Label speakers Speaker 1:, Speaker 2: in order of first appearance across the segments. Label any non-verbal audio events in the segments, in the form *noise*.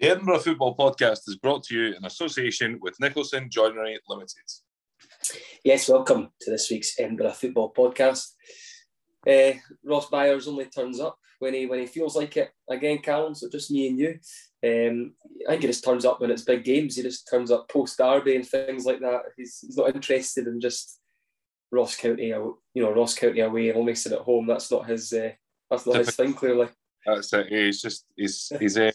Speaker 1: The Edinburgh Football Podcast is brought to you in association with Nicholson Joinery Limited.
Speaker 2: Yes, welcome to this week's Edinburgh Football Podcast. Uh, Ross Byers only turns up when he when he feels like it. Again, Callum, so just me and you. Um, I think he just turns up when it's big games. He just turns up post derby and things like that. He's, he's not interested in just Ross County, you know, Ross County away and only sit at home. That's not his. Uh, that's not his thing. Clearly,
Speaker 1: that's it. He's just he's he's a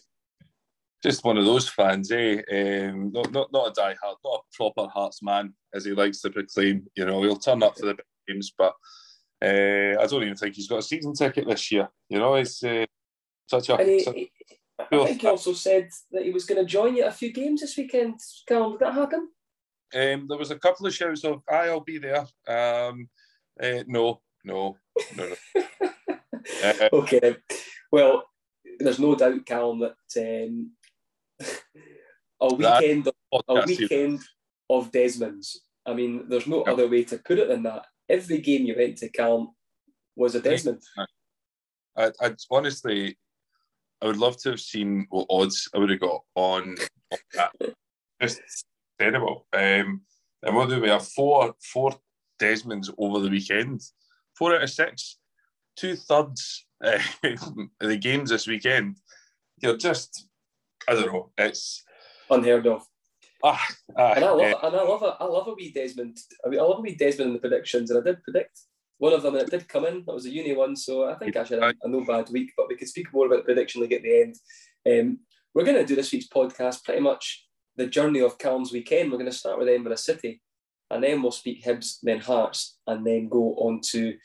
Speaker 1: just one of those fans, eh? Um, not, not, not a die-hard, not a proper Hearts man, as he likes to proclaim. You know, he'll turn up for the games, but uh, I don't even think he's got a season ticket this year. You know, it's uh, such a.
Speaker 2: He, such, I think he also said that he was going to join you at a few games this weekend. Carl, did that happen?
Speaker 1: Um, there was a couple of shouts of, "I'll be there." Um, uh, no, no, no, no. *laughs*
Speaker 2: uh, okay, well, there's no doubt, Callum, that um, a weekend, of, a weekend of Desmond's. I mean, there's no other way to put it than that. Every game you went to Calm was a Desmond.
Speaker 1: I, I honestly, I would love to have seen what odds I would have got on, on that. *laughs* Just terrible. Um, and what do we have? Four, four Desmonds over the weekend. Four out of six. Two thirds uh, *laughs* of the games this weekend. You're just I don't know. It's
Speaker 2: unheard of.
Speaker 1: Ah, ah,
Speaker 2: and I love, uh, and I love, a, I love a wee Desmond. I mean, I love a wee Desmond in the predictions, and I did predict one of them, and it did come in. That was a uni one, so I think I should have a no bad week. But we could speak more about the prediction like at the end. Um, we're going to do this week's podcast pretty much the journey of Calm's weekend. We're going to start with Edinburgh City, and then we'll speak Hibs, then Hearts, and then go on to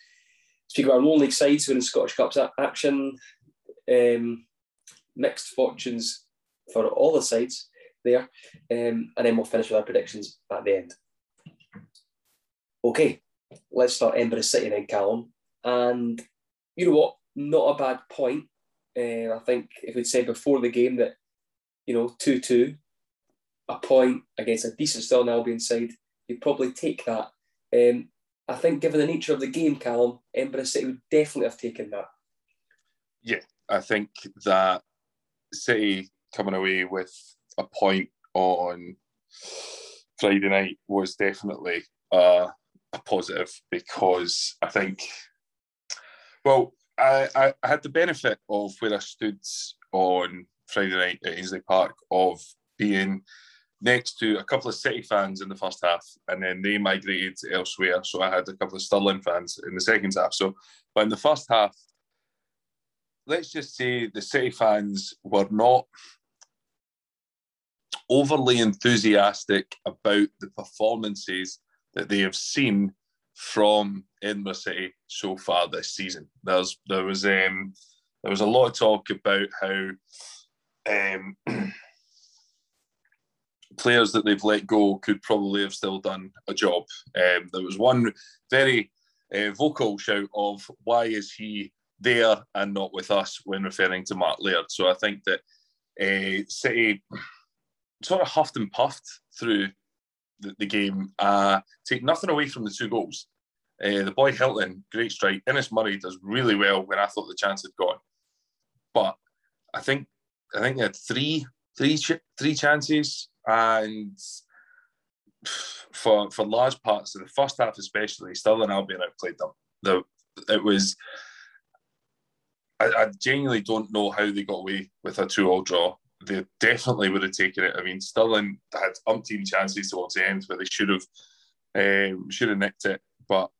Speaker 2: speak about our own league sides who are in Scottish Cups action. Um, mixed fortunes for all the sides there, um, and then we'll finish with our predictions at the end. Okay, let's start Edinburgh City then, Callum. And you know what? Not a bad point. Uh, I think if we'd said before the game that, you know, 2 2, a point against a decent Stirling Albion side, you'd probably take that. Um, I think, given the nature of the game, Callum, Edinburgh City would definitely have taken that.
Speaker 1: Yeah, I think that City coming away with a point on Friday night was definitely uh, a positive because I think, well, I, I, I had the benefit of where I stood on Friday night at Ainslie Park of being next to a couple of City fans in the first half, and then they migrated elsewhere. So I had a couple of Stirling fans in the second half. So, but in the first half, let's just say the City fans were not overly enthusiastic about the performances that they have seen from Edinburgh City so far this season. There's there was um, there was a lot of talk about how um, *clears throat* players that they've let go could probably have still done a job. Um, there was one very uh, vocal shout of why is he there and not with us when referring to Mark Laird. So I think that uh, City sort of huffed and puffed through the, the game. Uh, take nothing away from the two goals. Uh, the boy Hilton, great strike. Innes Murray does really well when I thought the chance had gone, but I think I think they had three three three chances, and for for large parts of the first half, especially, Stirling Albion outplayed them. The it was. I, I genuinely don't know how they got away with a two-all draw they definitely would have taken it. I mean, Stirling had umpteen chances towards the end where they should have um, should have nicked it, but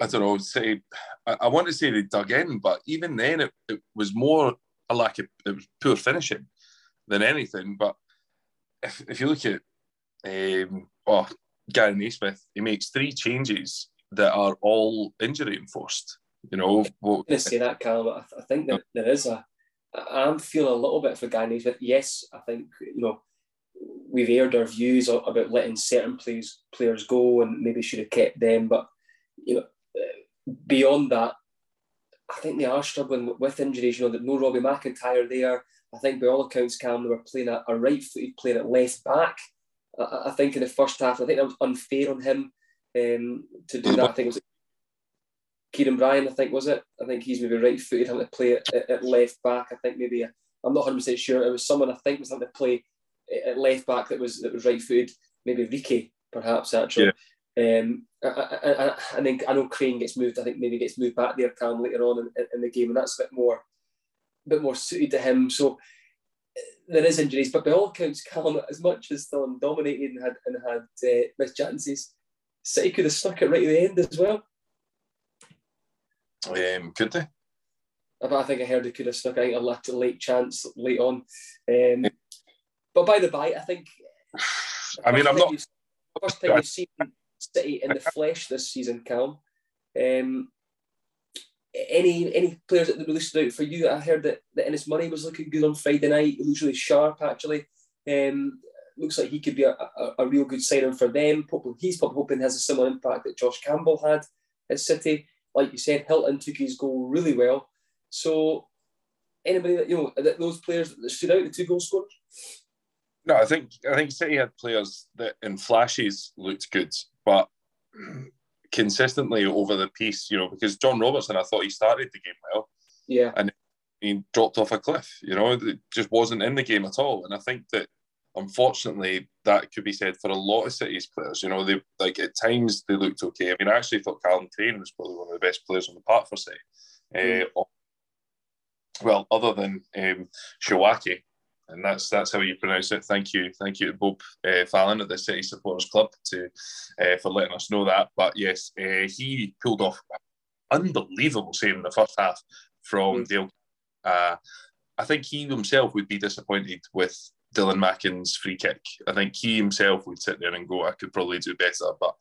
Speaker 1: I don't know. Say, I, I, want to say they dug in, but even then, it, it was more a lack of it was poor finishing than anything. But if, if you look at um, oh, Gary Naismith, he makes three changes that are all injury enforced. You know,
Speaker 2: well, I'm going to say that, Cal, but I, I think that there is a I'm feeling a little bit for Gary Naismith. Yes, I think you know we've aired our views about letting certain players players go and maybe should have kept them, but you know beyond that, I think they are struggling with injuries. You know that no Robbie McIntyre there. I think by all accounts, Cam they were playing a, a right-footed player at left back. I, I, think in the first half, I think that was unfair on him um, to do that. I think it was Kieran Bryan, I think was it. I think he's maybe right footed, having to play at, at, left back. I think maybe I'm not 100 percent sure. It was someone I think was having to play at left back that was that was right footed. Maybe Ricky, perhaps actually. Yeah. Um, I, I, I, I, think I know Crane gets moved. I think maybe gets moved back there, Cam, later on in, in the game, and that's a bit more, a bit more suited to him. So there is injuries, but by all accounts, Callum, as much as still dominated and had and had uh, missed chances, City could have stuck it right at the end as well.
Speaker 1: Um, could they?
Speaker 2: I think I heard they could have stuck out a late, late chance late on. Um, but by the by, I think.
Speaker 1: I mean, I'm not.
Speaker 2: First time you've seen City in the flesh this season, Cal. Um, any any players that really stood out for you? I heard that, that Innes Money was looking good on Friday night. He looks really sharp, actually. Um, looks like he could be a, a, a real good signing for them. He's probably hoping has a similar impact that Josh Campbell had at City. Like you said, Hilton took his goal really well. So, anybody that you know, that those players that stood out, the two goal scorers.
Speaker 1: No, I think I think City had players that in flashes looked good, but *clears throat* consistently over the piece, you know, because John Robertson, I thought he started the game well.
Speaker 2: Yeah.
Speaker 1: And he dropped off a cliff, you know, it just wasn't in the game at all. And I think that unfortunately that could be said for a lot of City's players. You know, they like at times they looked okay. I mean, I actually thought Callum Crane was probably one of the best players on the park for City. Mm. Uh, well, other than um, Shawaki, and that's that's how you pronounce it. Thank you, thank you to Bob uh, Fallon at the City Supporters Club to uh, for letting us know that. But yes, uh, he pulled off unbelievable save in the first half from mm. Dale. Uh, I think he himself would be disappointed with Dylan Mackin's free kick. I think he himself would sit there and go, "I could probably do better," but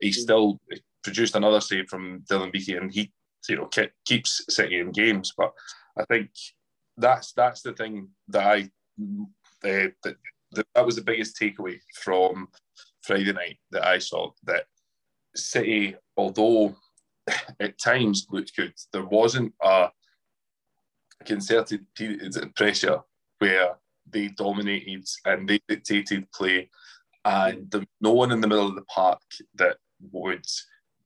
Speaker 1: he mm. still produced another save from Dylan Beaky, and he, you know, keeps City in games. But I think that's that's the thing that I uh, that, that was the biggest takeaway from Friday night that I saw that City, although *laughs* at times looked good, there wasn't a concerted period of pressure where they dominated and they dictated play, and there no one in the middle of the park that would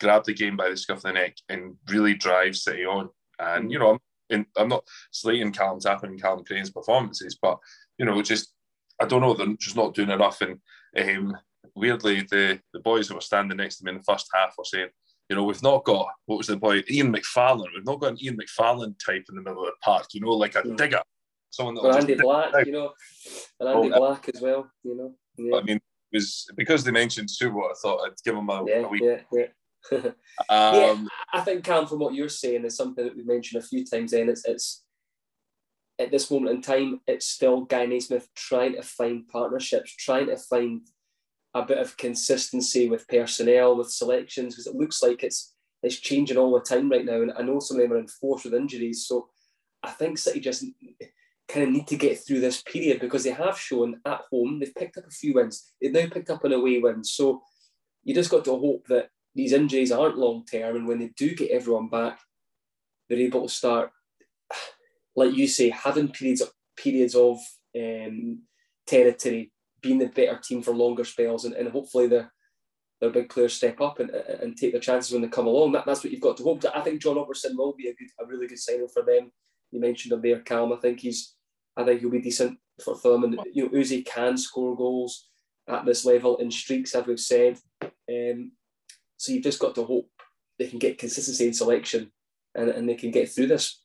Speaker 1: grab the game by the scruff of the neck and really drive City on. And you know, in, I'm not slating Callum Tapping and Callum Crane's performances, but you know, just I don't know, they're just not doing enough. And um, weirdly, the the boys that were standing next to me in the first half were saying, you know, we've not got what was the boy Ian McFarlane. We've not got an Ian McFarlane type in the middle of the park. You know, like a digger,
Speaker 2: someone that. Andy Black, you know, and Andy oh, Black as well. You know.
Speaker 1: Yeah. I mean, it was because they mentioned Subo. I thought I'd give him a,
Speaker 2: yeah,
Speaker 1: a week.
Speaker 2: Yeah, yeah *laughs* um, yeah, I think Cam, from what you're saying, is something that we've mentioned a few times. Then it's it's at this moment in time, it's still Gary Naismith trying to find partnerships, trying to find a bit of consistency with personnel, with selections, because it looks like it's it's changing all the time right now. And I know some of them are enforced with injuries, so I think City just kind of need to get through this period because they have shown at home they've picked up a few wins. They've now picked up an away win, so you just got to hope that these injuries aren't long term, and when they do get everyone back, they're able to start, *sighs* like you say, having periods of, periods of um, territory, being the better team for longer spells, and, and hopefully the their big players step up and, and take their chances when they come along. That, that's what you've got to hope. I think John Robertson will be a good, a really good signing for them. You mentioned him there, Calm. I think he's, I think he'll be decent for them. And you know, Uzi can score goals at this level in streaks, as we've said. Um, so you've just got to hope they can get consistency in selection and, and they can get through this.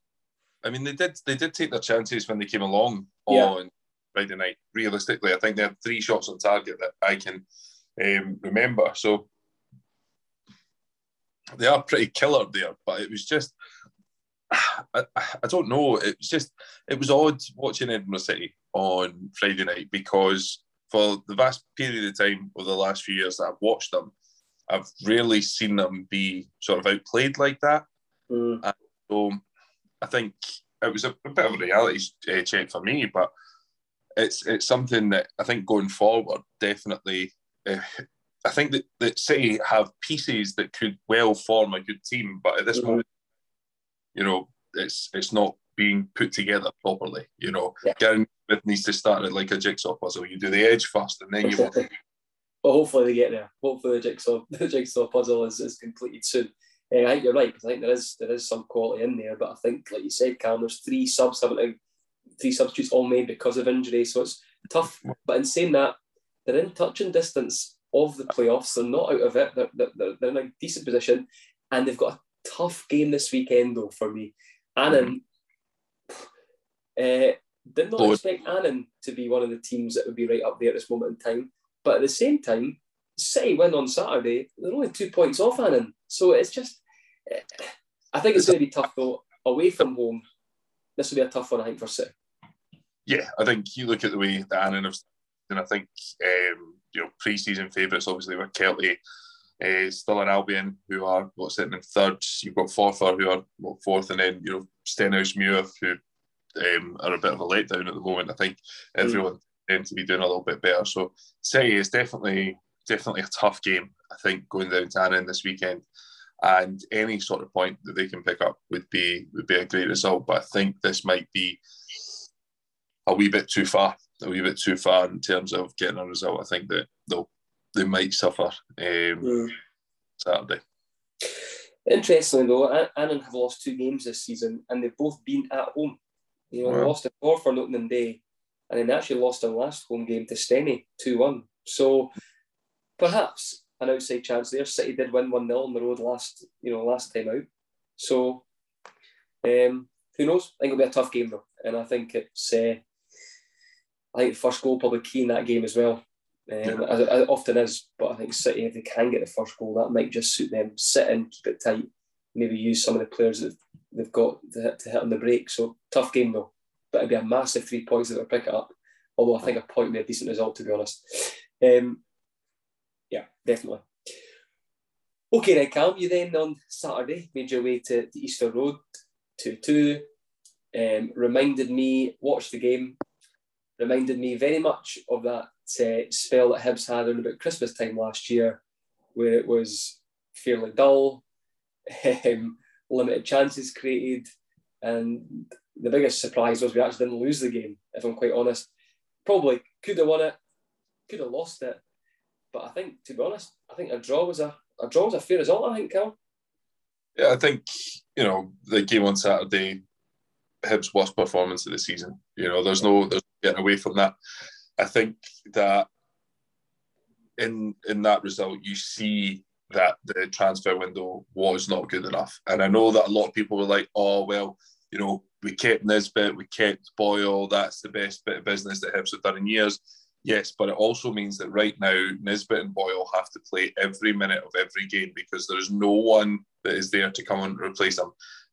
Speaker 1: I mean, they did they did take their chances when they came along yeah. on Friday night. Realistically, I think they had three shots on target that I can um, remember. So they are pretty killer there, but it was just *sighs* I, I don't know. It was just it was odd watching Edinburgh City on Friday night because for the vast period of time over the last few years that I've watched them, I've rarely seen them be sort of outplayed like that.
Speaker 2: Mm.
Speaker 1: so I think it was a, a bit of a reality uh, check for me, but it's it's something that I think going forward definitely. Uh, I think that, that City have pieces that could well form a good team, but at this mm-hmm. moment, you know, it's it's not being put together properly. You know, yeah. Gary Smith needs to start it like a jigsaw puzzle. You do the edge first, and then you *laughs*
Speaker 2: But hopefully they get there. Hopefully the jigsaw *laughs* the jigsaw puzzle is, is completed soon. Uh, I think you're right because I think there is there is some quality in there. But I think, like you said, Cal, there's three subs having three substitutes all made because of injury, so it's tough. But in saying that, they're in touching distance of the playoffs. They're not out of it. They're, they're, they're in a decent position, and they've got a tough game this weekend though for me. Annan, uh, did not expect Annan to be one of the teams that would be right up there at this moment in time. But at the same time, City win on Saturday. They're only two points off Annan, so it's just. I think it's going to be tough though. Away from home, this will be a tough one. I think for City.
Speaker 1: Yeah, I think you look at the way that Annan have, and I think um, you know pre-season favourites obviously with Kelty, uh, Stirling Albion who are what sitting in third. You've got Forfar who are what, fourth, and then you know Stenhousemuir who um, are a bit of a letdown at the moment. I think mm. everyone tends to be doing a little bit better. So City is definitely definitely a tough game. I think going down to Annan this weekend, and any sort of point that they can pick up would be would be a great result. But I think this might be a wee bit too far, a wee bit too far in terms of getting a result. I think that they'll they might suffer um, mm. Saturday.
Speaker 2: Interestingly, though, Annan have lost two games this season, and they've both been at home. You know, wow. they lost a four for Nottingham Day, and then they actually lost their last home game to Steny 2 1. So perhaps an outside chance there. City did win 1 0 on the road last, you know, last time out. So um, who knows? I think it'll be a tough game though. And I think it's uh, I think the first goal probably key in that game as well. Um, as, it often is, but I think City, if they can get the first goal, that might just suit them. Sit in, keep it tight, maybe use some of the players that they've got to hit, to hit on the break. So tough game though, but it'd be a massive three points that they'll pick it up. Although I think a point would be a decent result to be honest. Um, yeah, definitely. Okay, then Cal, you then on Saturday made your way to, to Easter Road, 2 2. Um, reminded me, watched the game, reminded me very much of that uh, spell that Hibs had around about Christmas time last year, where it was fairly dull, *laughs* um, limited chances created, and the biggest surprise was we actually didn't lose the game. If I'm quite honest, probably could have won it, could have lost it, but I think to be honest, I think a draw was a a draw was a fair result. I think, Cal.
Speaker 1: Yeah, I think you know the game on Saturday, Hibs' worst performance of the season. You know, there's no there's getting away from that. I think that in in that result, you see that the transfer window was not good enough. And I know that a lot of people were like, "Oh well, you know, we kept Nisbet, we kept Boyle. That's the best bit of business that Hibs have done in years." Yes, but it also means that right now Nisbet and Boyle have to play every minute of every game because there is no one that is there to come and replace them.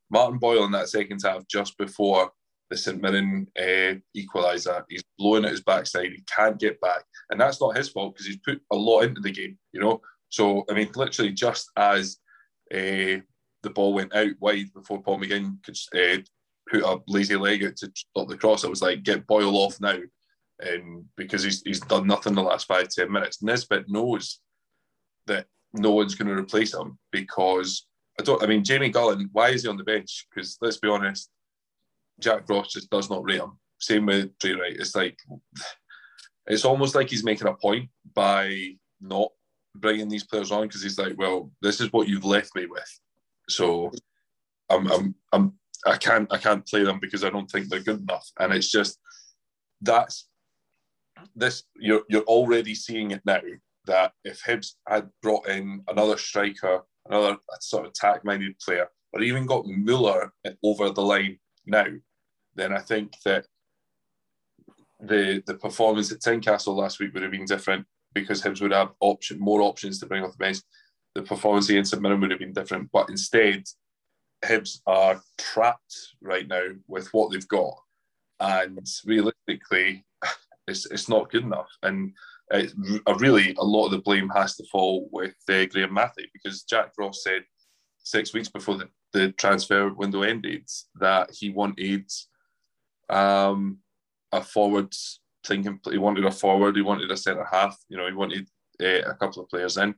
Speaker 1: Martin Boyle in that second half, just before the St Mirren uh, equaliser, he's blowing at his backside. He can't get back, and that's not his fault because he's put a lot into the game. You know, so I mean, literally, just as uh, the ball went out wide before Paul McGinn could uh, put a lazy leg out to stop the cross, I was like, get Boyle off now because he's, he's done nothing the last five, ten minutes. Nisbet knows that no one's going to replace him because I don't, I mean, Jamie Gullan, why is he on the bench? Because let's be honest, Jack Ross just does not rate him. Same with Drey Wright. It's like, it's almost like he's making a point by not bringing these players on because he's like, well, this is what you've left me with. So I'm, I'm, I'm, I can't, I can't play them because I don't think they're good enough. And it's just, that's this you're you're already seeing it now that if Hibs had brought in another striker, another sort of attack-minded player, or even got Muller over the line now, then I think that the the performance at Tynecastle last week would have been different because Hibs would have option more options to bring off the bench. The performance against St Mirren would have been different, but instead, Hibs are trapped right now with what they've got, and realistically, it's, it's not good enough. And really a lot of the blame has to fall with uh, Graeme Mathie because Jack Ross said six weeks before the, the transfer window ended that he wanted um, a forward thinking. He wanted a forward. He wanted a centre half. You know, he wanted uh, a couple of players in.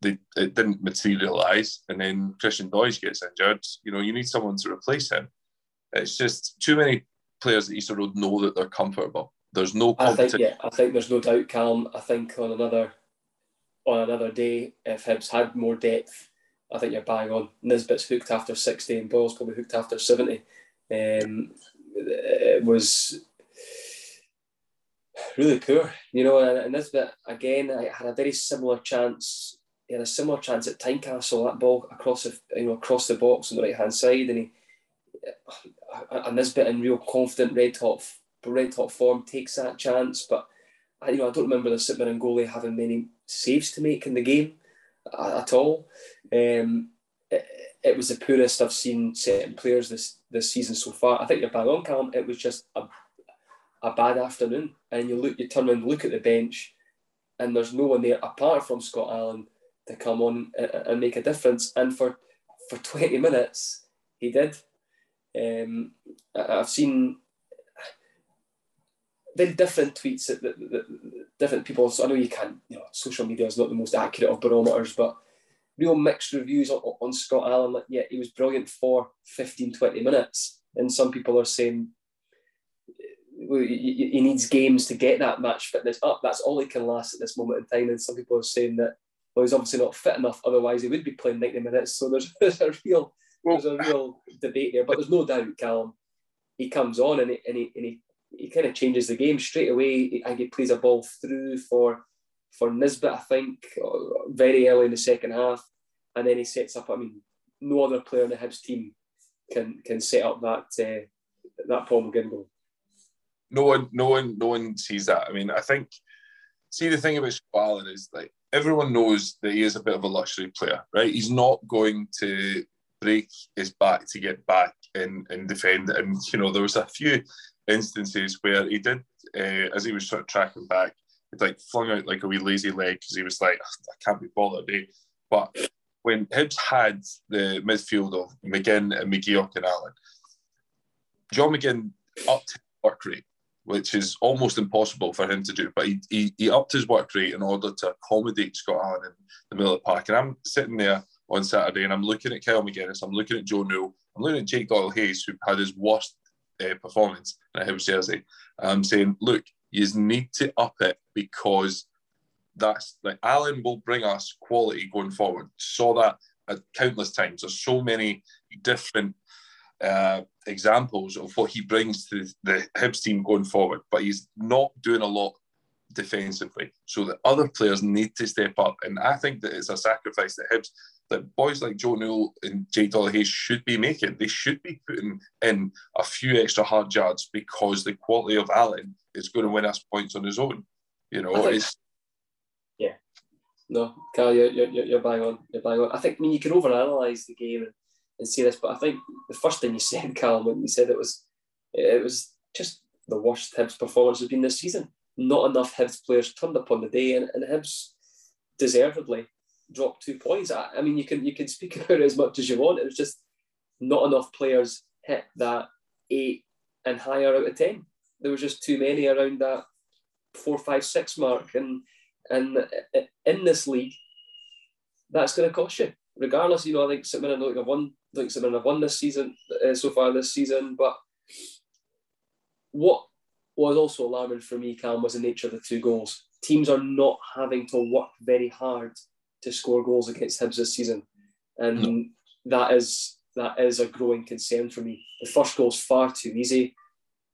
Speaker 1: They, it didn't materialise, and then Christian Doidge gets injured. You know, you need someone to replace him. It's just too many players at Easter Road know that they're comfortable there's no
Speaker 2: competition. I think, yeah, I think there's no doubt, Calm. I think on another on another day, if Hibs had more depth, I think you're bang on. Nisbet's hooked after 60 and Boyle's probably hooked after 70. Um, it was really poor, you know. And, and Nisbet again, I had a very similar chance. He had a similar chance at Tynecastle. That ball across the you know across the box on the right hand side, and he and Nisbet in real confident red hot red hot form takes that chance. But I, you know, I don't remember the St and goalie having many saves to make in the game at all. Um, it, it, was the poorest I've seen certain players this this season so far. I think you're bang on, Callum. It was just a, a bad afternoon, and you look, you turn around, look at the bench, and there's no one there apart from Scott Allan to come on and, and make a difference. And for for 20 *laughs* minutes, he did. Um, I've seen very different tweets that, that, that, different people. So I know you can't, you know, social media is not the most accurate of barometers, but real mixed reviews on, on Scott Allan. Like, yeah, he was brilliant for 15, 20 minutes. And some people are saying he needs games to get that match fitness up. That's all he can last at this moment in time. And some people are saying that well, he's obviously not fit enough. Otherwise, he would be playing 90 minutes. So there's, *laughs* there's a real there's a real debate there. But there's no doubt, Callum, he comes on and he, and he, and he he kind of changes the game straight away. I think he plays a ball through for for Nisbet, I think, very early in the second half, and then he sets up. I mean, no other player in the Hibs team can can set up that uh, that Paul McGinn goal.
Speaker 1: No one, no one, no one sees that. I mean, I think. See, the thing about Scott is like everyone knows that he is a bit of a luxury player, right? He's not going to break his back to get back and, and defend. And you know, there was a few instances where he did, uh, as he was sort of tracking back, he like flung out like a wee lazy leg because he was like, I can't be bothered. Eh? But when Hibs had the midfield of McGinn and McGeouch and Allan, John McGinn upped his work rate, which is almost impossible for him to do. But he, he, he upped his work rate in order to accommodate Scott Allan in the middle of the park. And I'm sitting there on Saturday and I'm looking at Kyle Magennis, I'm looking at Joe Newell, I'm looking at Jake Doyle Hayes, who had his worst uh, performance at Hibs jersey. I'm saying, look, you need to up it because that's like Allan will bring us quality going forward. Saw that at countless times. There's so many different uh, examples of what he brings to the Hibs team going forward, but he's not doing a lot defensively. So the other players need to step up, and I think that it's a sacrifice that Hibs that boys like Joe Newell and Jake Hayes should be making. They should be putting in a few extra hard yards because the quality of Allan is going to win us points on his own. You know, think, it's
Speaker 2: yeah. No, Carl, you're, you're, you're bang on. You're bang on. I think I mean you can overanalyze the game and, and see this, but I think the first thing you said, *laughs* Carl, when you said it was it was just the worst Hibs performance has been this season. Not enough Hibs players turned up on the day, and, and Hibs deservedly dropped two points. I, I, mean, you can you can speak *laughs* about it as much as you want. It was just not enough players hit that eight and higher out of ten. There was just too many around that four, five, six mark, and and in this league, that's going to cost you. Regardless, you know, I think St Mirren have won. Think St Mirren have won this season uh, so far this season, but what was also alarming for me, Cam, was the nature of the two goals. Teams are not having to work very hard to score goals against Hibs this season, and no. that is that is a growing concern for me. The first goal is far too easy.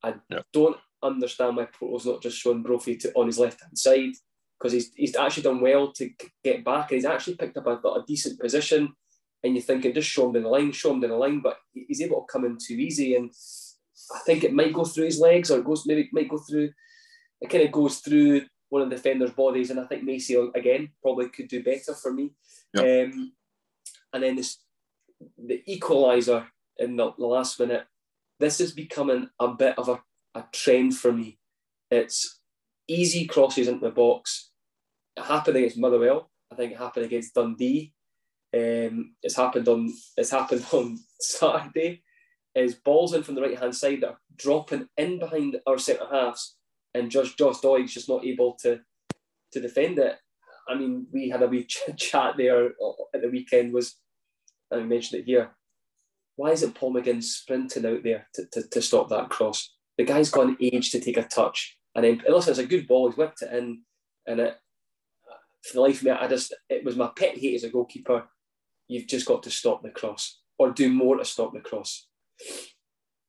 Speaker 2: I don't understand why Porteous not just showing Brophy to, on his left hand side because he's, he's actually done well to get back and he's actually picked up a, a decent position. And you're thinking, just show him down the line, show him down the line, but he's able to come in too easy. And I think it might go through his legs or it goes maybe it might go through, it kind of goes through one of the defenders' bodies, and I think Macey again probably could do better for me. Yep. Um, and then this, the equaliser in the, the, last minute. This is becoming a bit of a, a trend for me. It's easy crosses into the box. It happened against Motherwell. I think it happened against Dundee. Um, it's happened on it's happened *laughs* on Saturday. Is balls in from the right hand side that are dropping in behind our centre halves and just Josh Doig's just not able to to defend it. I mean, we had a wee *laughs* ch- chat there uh, at the weekend. Was I mentioned it here? Why isn't Paul McGinn sprinting out there to, to, to stop that cross? The guy's got an age to take a touch, and then listen, it's a good ball. He's whipped it in, and it for the life of me, I just it was my pet hate as a goalkeeper. You've just got to stop the cross or do more to stop the cross.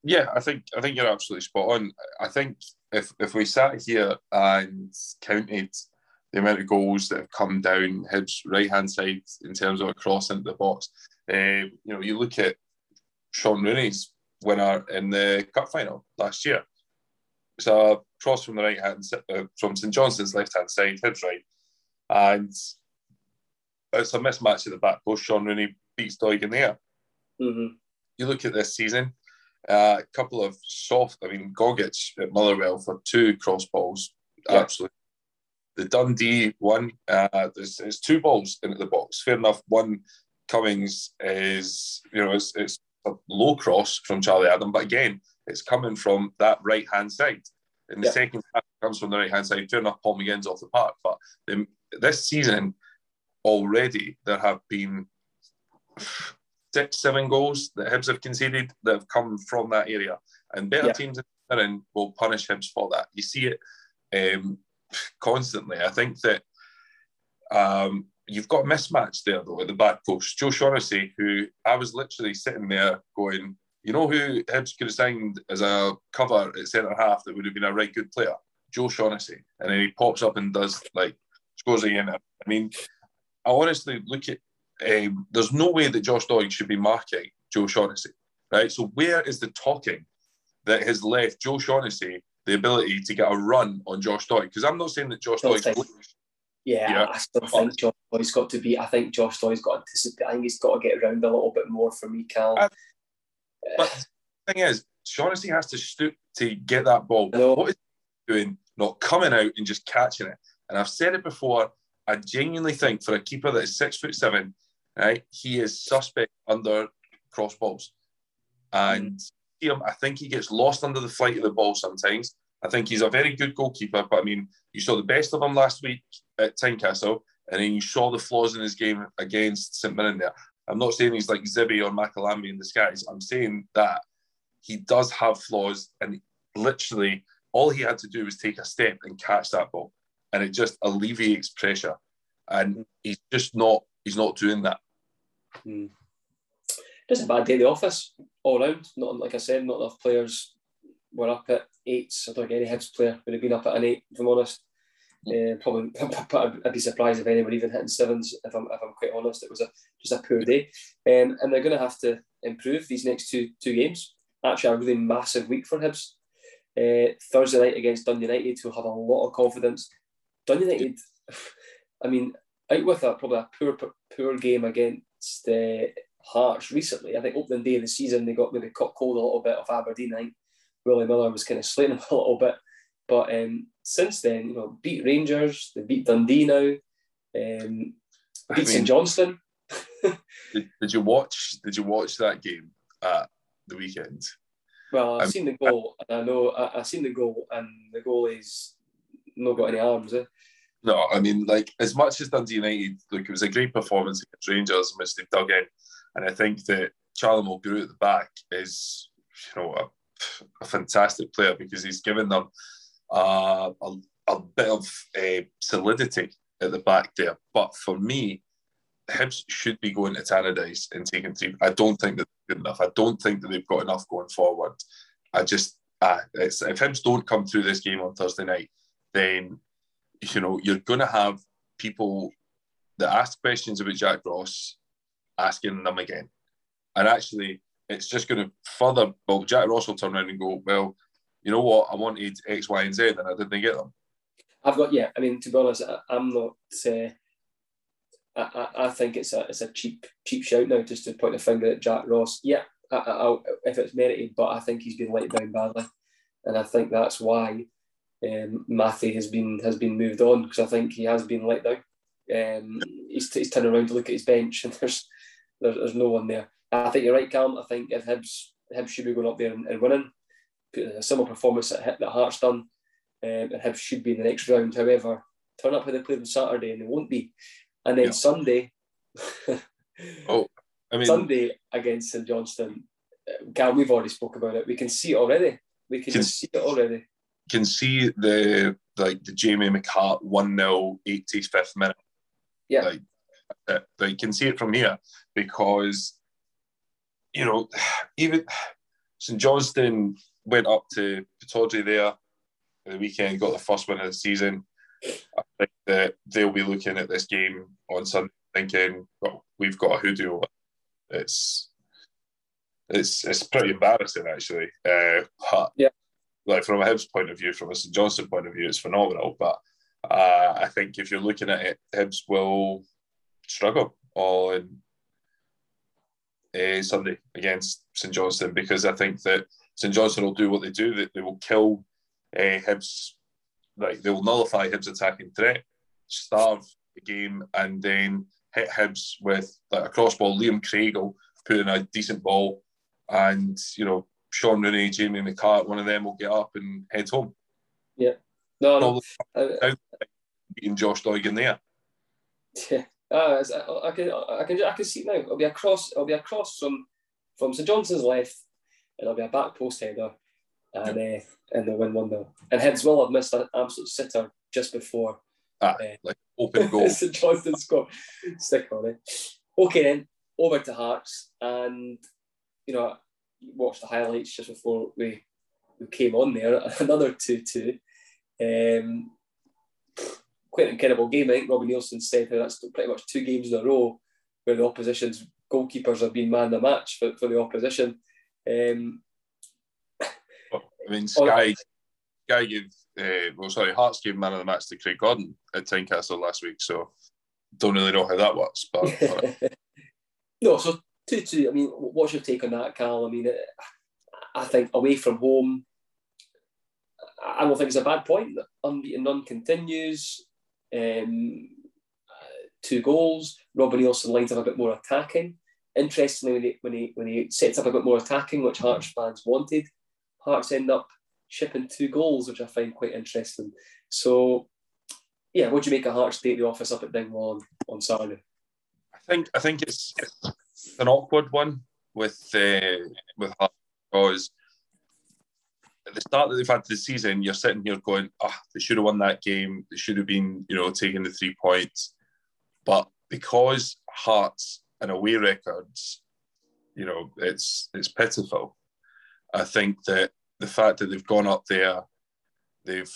Speaker 1: Yeah, I think I think you're absolutely spot on. I think if if we sat here and counted the amount of goals that have come down Hibs' right hand side in terms of a cross into the box, uh, you know, you look at Shaun Rooney's winner in the cup final last year. It's a cross from the right hand uh, from St Johnstone's left hand side, Hibs right, and it's a mismatch at the back. Shaun Rooney beats Doig in there.
Speaker 2: Mm-hmm.
Speaker 1: You look at this season, uh, a couple of soft, I mean, Gogic at Motherwell for two cross balls, yeah. absolutely. The Dundee one, uh, there's, there's two balls into the box. Fair enough. One Cummings is, you know, it's, it's a low cross from Charlie Adam, but again, it's coming from that right hand side. In the yeah. second half, comes from the right hand side. Fair enough, Paul McGinn's off the park, but the, this season already there have been six, seven goals that Hibs have conceded that have come from that area, and better yeah. teams in will punish Hibs for that. You see it um, constantly. I think that um, you've got a mismatch there though at the back post. Joe Shaughnessy, who I was literally sitting there going, you know who Hibs could have signed as a cover at centre half that would have been a right good player? Joe Shaughnessy. And then he pops up and does like scores again. I mean, I honestly look at um, there's no way that Josh Doig should be marking Joe Shaughnessy, right? So where is the talking that has left Joe Shaughnessy the ability to get a run on Josh Doig? Because I'm not saying that Josh Doig.
Speaker 2: Yeah, yeah, I still think Josh Doig's got to be. I think Josh Doig's got to anticipate. I think he's got to get around a little bit more for me, Cal. Uh,
Speaker 1: but the thing is, Shaughnessy has to stoop to get that ball. What is he doing? Not coming out and just catching it. And I've said it before. I genuinely think for a keeper that is six foot seven, right, he is suspect under cross balls. And mm. I think he gets lost under the flight of the ball sometimes. I think he's a very good goalkeeper, but I mean, you saw the best of him last week at Tynecastle, and then you saw the flaws in his game against St Mirren there. I'm not saying he's like Zibby or Makalambay in disguise. I'm saying that he does have flaws, and literally all he had to do was take a step and catch that ball and it just alleviates pressure. And he's just not he's not doing that.
Speaker 2: Mm. Just a bad day in the office all round. Not like I said, not enough players were up at eights. I don't think any Hibs player would have been up at an eight, if I'm honest. Uh, probably, *laughs* I'd be surprised if anyone even hitting sevens. If I'm, if I'm quite honest, it was a just a poor day, um, and they're going to have to improve these next two two games. Actually, a really massive week for Hibs. Uh, Thursday night against Dundee United, who have a lot of confidence. Dundee United, *sighs* I mean, out with a probably a poor poor game against uh, Hearts recently. I think opening day of the season they got maybe caught cold a little bit of Aberdeen. I think Willie Miller was kind of slating them *laughs* a little bit, but um, since then, you know, beat Rangers, they beat Dundee now, um, beat St Johnstone. *laughs*
Speaker 1: did, did you watch? Did you watch that game at the weekend?
Speaker 2: Well, I've um, seen the goal, and I know I, have seen the goal, and the goal is not got any arms. Eh?
Speaker 1: No, I mean, like as much as Dundee United, look, it was a great performance against Rangers, in which they dug in, and I think that Charlie Mulgrew at the back is, you know, a, a fantastic player because he's given them uh, a, a bit of uh, solidity at the back there. But for me, Hibs should be going to Tannadice and taking three. I don't think that good enough. I don't think that they've got enough going forward. I just, uh, if Hibs don't come through this game on Thursday night, then you know you're going to have people that ask questions about Jack Ross asking them again, and actually it's just going to further. Well, Jack Ross will turn around and go, well, you know what, I wanted X, Y, and Z, and I didn't get them.
Speaker 2: I've got yeah. I mean, to be honest, I, am not. Uh, I, I think it's a it's a cheap cheap shout now just to point a finger at Jack Ross. Yeah, I, I, if it's merited, but I think he's been let down badly, and I think that's why um, Mathie has been has been moved on because I think he has been let down. Um, he's, he's turning around to look at his bench *laughs* and there's, there's there's no one there. I think you're right, Cam. I think if Hibs Hibs should be going up there and, and winning, a similar performance that, that Hearts done, um, and Hibs should be in the next round. However, turn up how they played on Saturday and they won't be, and then yeah. Sunday. *laughs*
Speaker 1: oh, I mean
Speaker 2: Sunday against St Johnstone. Cam, uh, we've already spoke about it. We can see it already. We can, can see it already
Speaker 1: can see the like the Jamie McCart 1 0 85th minute.
Speaker 2: Yeah.
Speaker 1: Like, uh, you can see it from here because, you know, *sighs* even *sighs* St Johnstone went up to Pittodrie there the weekend, got the first win of the season. I think that they'll be looking at this game on Sunday thinking, well, we've got a hoodoo. It's it's it's pretty embarrassing actually. Uh, but
Speaker 2: yeah.
Speaker 1: Like from a Hibs point of view, from a St Johnstone point of view, it's phenomenal. But uh, I think if you're looking at it, Hibs will struggle on uh, Sunday against St Johnstone because I think that St Johnstone will do what they do. That they will kill uh, Hibs, like they will nullify Hibs' attacking threat, starve the game, and then hit Hibs with like a cross ball. Liam Craig will put in a decent ball, and you know Shaun Rooney, Jamie McCart, one of them will get up and head home.
Speaker 2: Yeah, no, no. Uh,
Speaker 1: beating Josh Doigan there.
Speaker 2: Yeah, uh, I, can, I can, I can see it now. It'll be across. It'll be across from from St Johnstone's left, and it'll be a back post header, and yep. uh, and they'll win one 0 And Hibs will have missed an absolute sitter just before.
Speaker 1: Ah, uh, like open goal. *laughs*
Speaker 2: St Johnstone score. Stick on it. Okay then, over to Hearts, and you know, watched the highlights just before we we came on there. *laughs* Another two two. Um, quite an incredible game. I think Robbie Neilson said that that's pretty much two games in a row where the opposition's goalkeepers have been man of the match for, for the opposition. Um,
Speaker 1: I mean, *laughs* Sky, Sky gave, uh, well, sorry, Hearts gave man of the match to Craig Gordon at Tynecastle last week, so don't really know how that works. But *laughs*
Speaker 2: no, so two two. I mean, what's your take on that, Cal? I mean, I think away from home, I don't think it's a bad point. Unbeaten none continues. Um, two goals. Robbie Neilson lines up a bit more attacking. Interestingly, when he, when he when he sets up a bit more attacking, which Hearts fans wanted, Hearts end up shipping two goals, which I find quite interesting. So, yeah, what do you make of Hearts take the office up at Dingwall on, on Saturday?
Speaker 1: I think I think it's an awkward one with uh, with Hearts because at the start that they've had the season, you're sitting here going, "Ah, oh, they should have won that game. They should have been, you know, taking the three points." But because Hearts and away records, you know, it's it's pitiful. I think that the fact that they've gone up there, they've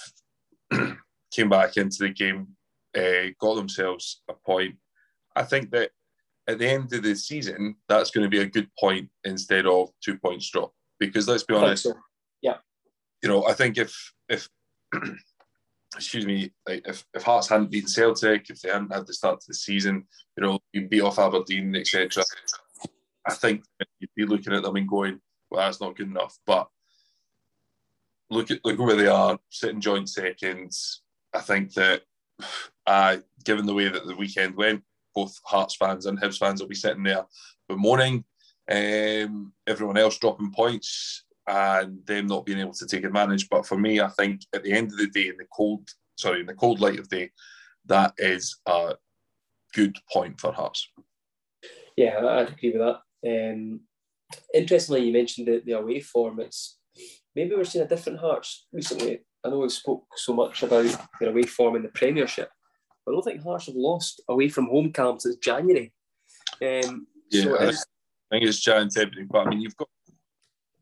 Speaker 1: *clears throat* came back into the game, uh, got themselves a point. I think that at the end of the season, that's going to be a good point instead of two points drop. Because let's be honest, so.
Speaker 2: yeah,
Speaker 1: you know, I think if if *clears throat* excuse me, like if, if Hearts hadn't beaten Celtic, if they hadn't had the start to the season, you know, you beat off Aberdeen, etc. I think you'd be looking at them and going, well, that's not good enough. But look at look where they are, sitting joint seconds. I think that, *sighs* uh, given the way that the weekend went, both Hearts fans and Hibs fans will be sitting there bemoaning um, everyone else dropping points and them not being able to take advantage. But for me, I think at the end of the day, in the cold, sorry, in the cold light of day, that is a good point for Hearts.
Speaker 2: Yeah, I'd agree with that. Um, interestingly, you mentioned the, the away form. It's maybe we're seeing a different Hearts recently. I know we've spoke so much about their away form in the Premiership, I don't think Hearts have lost away from home camp since January. Um,
Speaker 1: yeah, so I, I think it's Jan February, but I mean you've got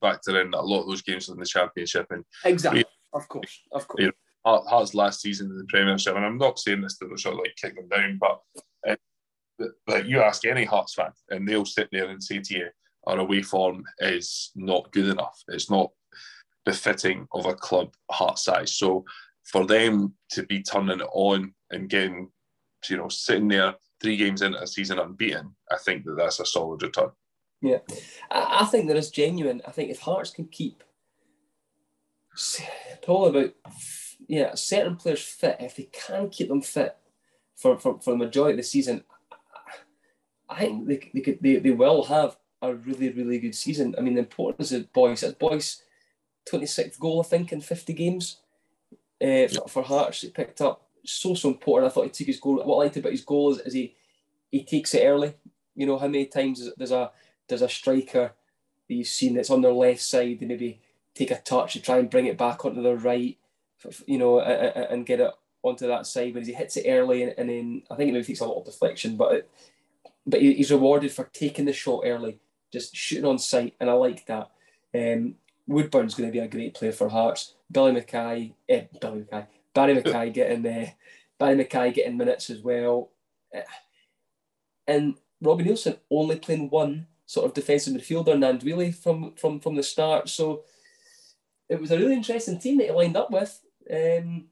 Speaker 1: factor in a lot of those games in the Championship and
Speaker 2: exactly, of course, of course. You
Speaker 1: know, Hearts last season in the Premiership, and I'm not saying this to sort of like kick them down, but uh, like you ask any Hearts fan, and they'll sit there and say to you, "Our away form is not good enough. It's not befitting of a club Heart size." So for them to be turning it on and getting, you know, sitting there three games into a season unbeaten, I think that that's a solid return.
Speaker 2: Yeah, I, think there is genuine. I think if Hearts can keep probably about yeah certain players fit, if they can keep them fit for, for, for the majority of the season, I think they, they could they, they will have a really really good season. I mean, the importance of Boyce. It's Boyce, twenty sixth goal I think in fifty games uh, for, for Hearts. He picked up so so important. I thought he took his goal. What I liked about his goal is, is he he takes it early. You know how many times there's a there's a striker that you've seen that's on their left side, they maybe take a touch to try and bring it back onto the right, you know, and get it onto that side. But he hits it early, and, and then I think it maybe takes a lot of deflection, but it, but he's rewarded for taking the shot early, just shooting on sight, and I like that. Um, Woodburn's going to be a great player for Hearts. Billy Mackay, eh, Billy Mackay, Barrie McKay getting uh, Barrie McKay getting minutes as well, uh, and Robbie Neilson only playing one sort of defensive midfielder, Gnanduillet from from from the start. So it was a really interesting team that he lined up with. Um,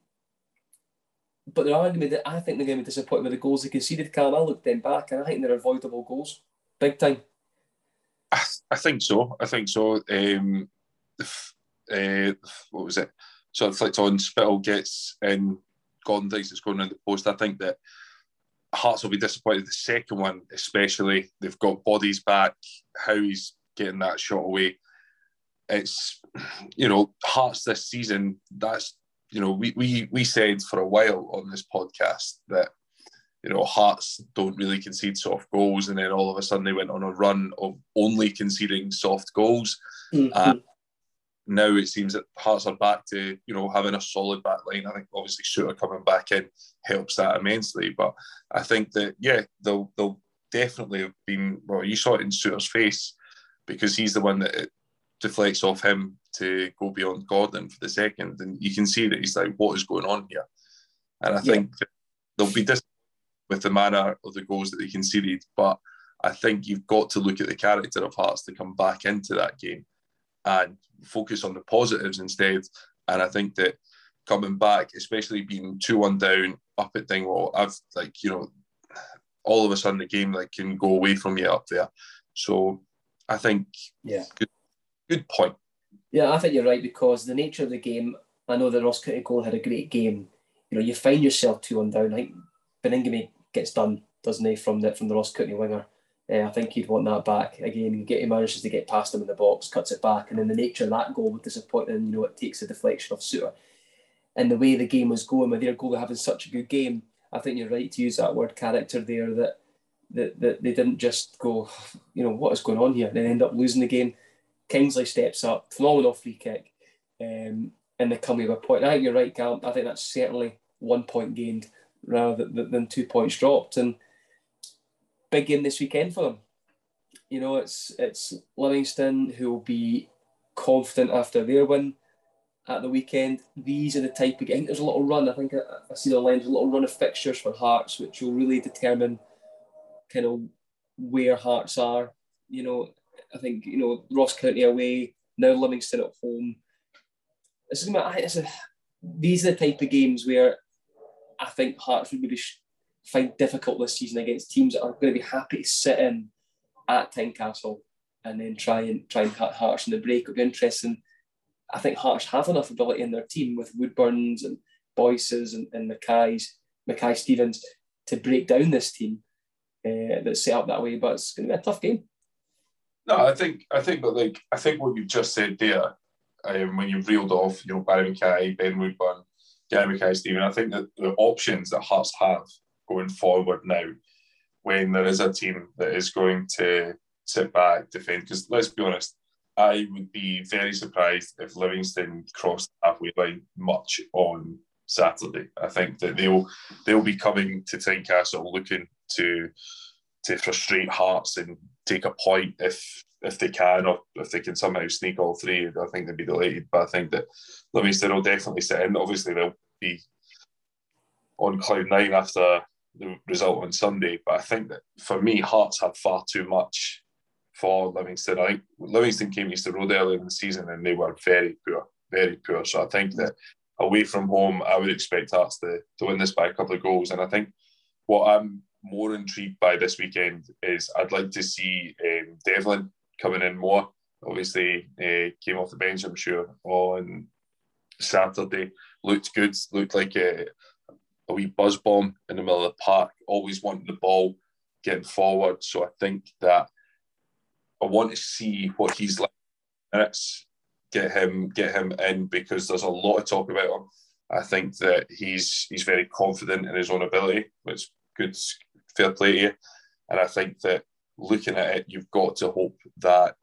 Speaker 2: but they're to be, I think they're going to be disappointed with the goals they conceded. Callum, I looked them back, and I think they're avoidable goals, big time.
Speaker 1: I, I think so. I think so. Um, uh, what was it? So it flicked on. Spittal gets in. Gordon thinks it's going in the post. I think that Hearts will be disappointed. The second one, especially, they've got bodies back. How he's getting that shot away. It's you know Hearts this season. That's you know we we we said for a while on this podcast that you know Hearts don't really concede soft goals, and then all of a sudden they went on a run of only conceding soft goals. Mm-hmm. Uh, now it seems that Hearts are back to you know having a solid back line. I think obviously Souttar coming back in helps that immensely. But I think that yeah, they'll they'll definitely have been well. You saw it in Souttar's face because he's the one that it deflects off him to go beyond Gordon for the second, and you can see that he's like, what is going on here? And I yeah. think they'll be disappointed with the manner of the goals that they conceded, but I think you've got to look at the character of Hearts to come back into that game and focus on the positives instead. And I think that coming back, especially being two one down up at Dingwall, I've like you know, all of a sudden the game like can go away from you up there. So I think
Speaker 2: yeah,
Speaker 1: good, good point.
Speaker 2: Yeah, I think you're right because the nature of the game. I know the Ross County goal had a great game. You know, you find yourself two one down. I think Baningime gets done, doesn't he, from the from the Ross County winger. Uh, I think he'd want that back again. Get he manages to get past him in the box, cuts it back, and then the nature of that goal was disappointing. You know, it takes a deflection of Souttar, and the way the game was going with their goal having such a good game. I think you're right to use that word character there. That that, that they didn't just go, you know, what is going on here? And then end up losing the game. Kingsley steps up, phenomenal free kick, um, and they come with a point. I think you're right, Cal. I think that's certainly one point gained rather than two points dropped. And big game this weekend for them. You know, it's it's Livingston who will be confident after their win at the weekend. These are the type of. Think there's a little run. I think I, I see the line. There's a little run of fixtures for Hearts, which will really determine kind of where Hearts are. You know, I think you know Ross County away now, Livingston at home. This is these are the type of games where I think Hearts would be find difficult this season against teams that are going to be happy to sit in at Tynecastle and then try and try and cut Hearts in the break. It'll be interesting. I think Hearts have enough ability in their team with Woodburns and Boyces and, and McKay's Mackay Stevens to break down this team uh, that's set up that way. But it's going to be a tough game.
Speaker 1: No, I think I think, but like I think what you've just said there, um, when you've reeled off, you know, Barrie McKay, Ben Woodburn, Gary Mackay, Stephen, I think that the options that Hearts have going forward now when there is a team that is going to sit back, defend. Because let's be honest, I would be very surprised if Livingston crossed halfway line much on Saturday. I think that they'll they'll be coming to Tynecastle looking to to frustrate Hearts and take a point if if they can, or if they can somehow sneak all three. I think they'd be delighted. But I think that Livingston will definitely sit in. Obviously, they'll be on cloud nine after the result on Sunday. But I think that for me, Hearts had far too much for Livingston. I think Livingston came Easter Road earlier in the season and they were very poor, very poor. So I think that away from home, I would expect Hearts to, to win this by a couple of goals. And I think what I'm more intrigued by this weekend is I'd like to see um, Devlin coming in more. Obviously, uh, came off the bench, I'm sure, on Saturday. Looked good, looked like a, a wee buzz bomb in the middle of the park, always wanting the ball, getting forward. So I think that I want to see what he's like minutes, get him get him in because there's a lot of talk about him. I think that he's he's very confident in his own ability, which good fair play to you. And I think that looking at it, you've got to hope that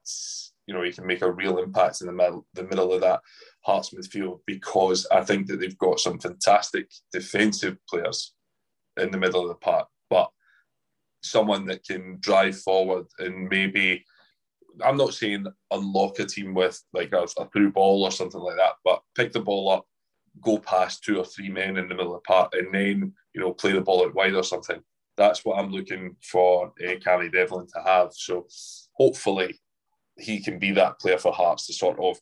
Speaker 1: you know he can make a real impact in the middle the middle of that Hearts midfield because I think that they've got some fantastic defensive players in the middle of the park, but someone that can drive forward and maybe I'm not saying unlock a team with like a, a through ball or something like that, but pick the ball up, go past two or three men in the middle of the park, and then you know play the ball out wide or something. That's what I'm looking for uh, Cammy Devlin to have. So hopefully he can be that player for Hearts, the sort of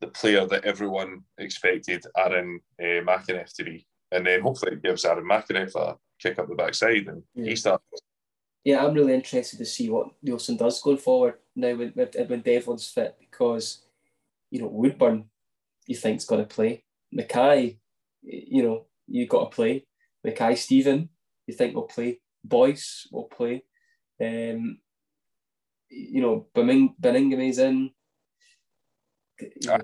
Speaker 1: the player that everyone expected Aaron uh, McEneff to be, and then hopefully it gives Aaron McEneff a kick up the backside and yeah. he starts.
Speaker 2: Yeah, I'm really interested to see what Neilson does going forward now when when Devlin's fit because you know Woodburn you think's got to play McKay, you know you got to play Mackay-Steven you think will play Boyce will play. Um, you know, Beming, is in.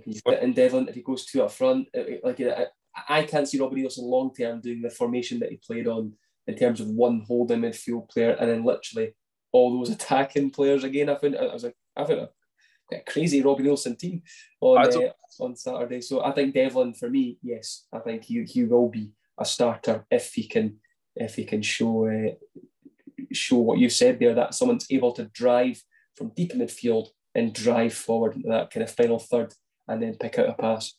Speaker 2: He's in Devlin if he goes two up front. Like I, I can't see Robert Neilson long term doing the formation that he played on in terms of one holding midfield player and then literally all those *laughs* attacking players again. I found I was like I found a, a crazy Robbie Neilson team on uh, on Saturday. So I think Devlin for me, yes, I think he he will be a starter if he can if he can show uh, show what you said there that someone's able to drive from deep in midfield and drive forward into that kind of final third and then pick out a pass.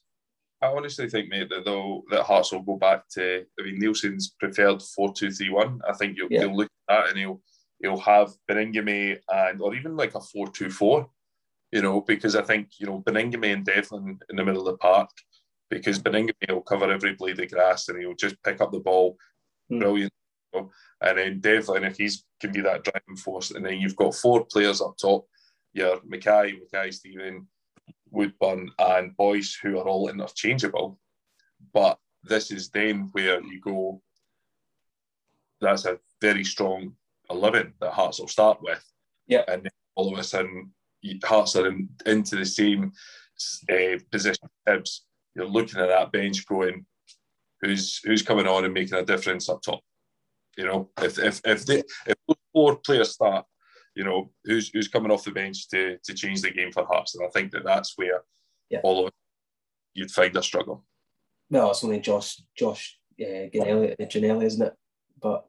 Speaker 1: I honestly think, mate, that though that Hearts will go back to. I mean, Neilson's preferred four two three one. I think you'll, yeah. you'll look at that and he'll he'll have Baningime and or even like a four two four. You know, because I think you know Baningime and Devlin in the middle of the park, because Baningime will cover every blade of grass and he'll just pick up the ball mm. brilliant. And then Devlin, if he's can be that driving force, and then you've got four players up top, your McKay, Mackay Stephen, Woodburn, and Boyce, who are all interchangeable. But this is then where you go. That's a very strong eleven that Hearts will start with.
Speaker 2: Yeah,
Speaker 1: and then all of a sudden, Hearts are in, into the same uh, position. You're looking at that bench going, who's who's coming on and making a difference up top. You know, if if if they if those four players start, you know, who's who's coming off the bench to to change the game for Hearts, and I think that that's where yeah. all of you'd find a struggle.
Speaker 2: No, it's only Josh Josh uh, Ginnelly, Ginnelly, isn't it? But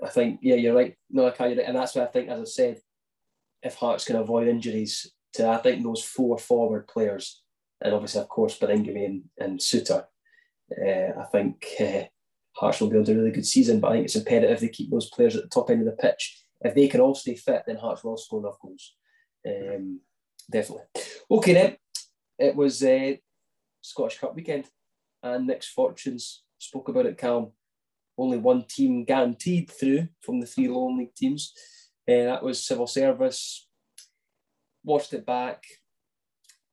Speaker 2: I think yeah, you're right. No, I can't. And that's why I think, as I said, if Hearts can avoid injuries to I think those four forward players, and obviously of course Baningime and, and Souttar, uh, I think uh, Hearts will able a really good season, but I think it's imperative they keep those players at the top end of the pitch. If they can all stay fit, then Hearts will score enough goals. Um, definitely. Okay, then. It was uh, Scottish Cup weekend, and Nick's Fortunes spoke about it, Calm. Only one team guaranteed through from the three Lowland league teams. Uh, that was Civil Service. Watched it back.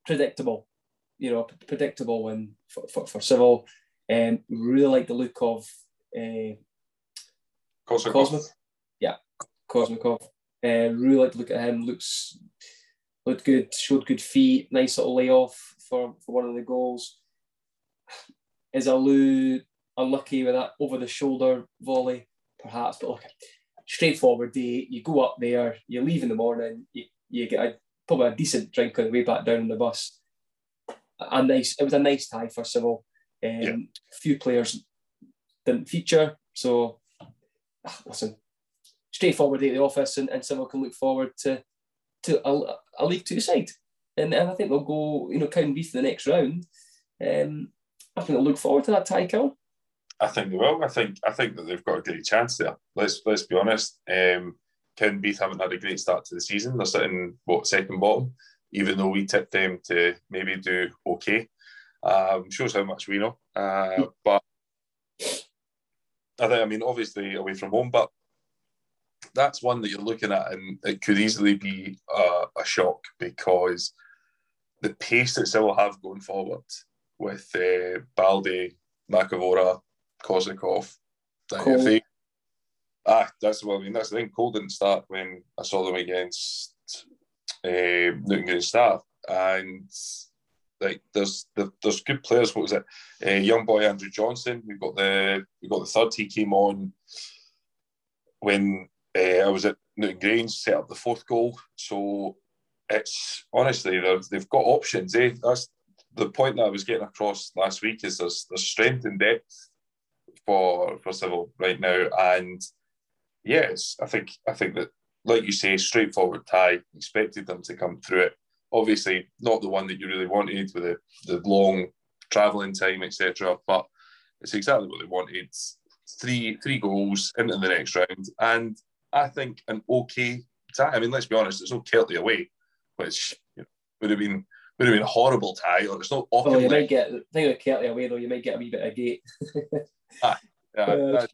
Speaker 2: Predictable, you know, predictable win for, for, for Civil. Um, really like the look of uh, Cosmikov. Yeah, Cosmikov. Uh, really like the look at him. Looks looked good. Showed good feet. Nice little layoff for, for one of the goals. Is Alou unlucky with that over the shoulder volley? Perhaps, but look, straightforward day. You go up there. You leave in the morning. You, you get a, probably a decent drink on the way back down on the bus. A nice. It was a nice tie for Civil. Um, yeah. A few players didn't feature, so ah, listen, straightforward day at the office, and, and someone can look forward to to a, a League Two side, and, and I think they'll go, you know, Cowdenbeath in the next round. Um, I think they'll look forward to that tie, Cal.
Speaker 1: I think they will. I think I think that they've got a great chance there. Let's let's be honest. Um, Cowdenbeath haven't had a great start to the season. They're sitting what second bottom, even though we tipped them to maybe do okay. Um, shows how much we know. Uh, hmm. but I think, I mean, obviously away from home, but that's one that you're looking at, and it could easily be a, a shock because the pace that Civil have going forward with uh, Balde, Makavora, if they, ah, that's what I mean. That's the thing. Cole didn't start when I saw them against uh, Newtongrange Star, and like there's there's good players. What was it? Uh, young boy Andrew Johnson. We got the we got the third. He came on when uh, I was at Newtongrange, set up the fourth goal. So it's honestly they've got options. Eh? That's the point that I was getting across last week. Is there's there's strength and depth for for Civil right now, and yes, I think I think that like you say, straightforward tie. Expected them to come through it obviously not the one that you really wanted with the, the long travelling time, etc. But it's exactly what they wanted. Three three goals into the next round, and I think an okay tie. I mean, let's be honest, it's no Kelty away, which you know, would have been would have been a horrible tie. Or it's not.
Speaker 2: Well, you might get thing with Kelty away though. You might get a wee bit of gate.
Speaker 1: ah, yeah, *laughs*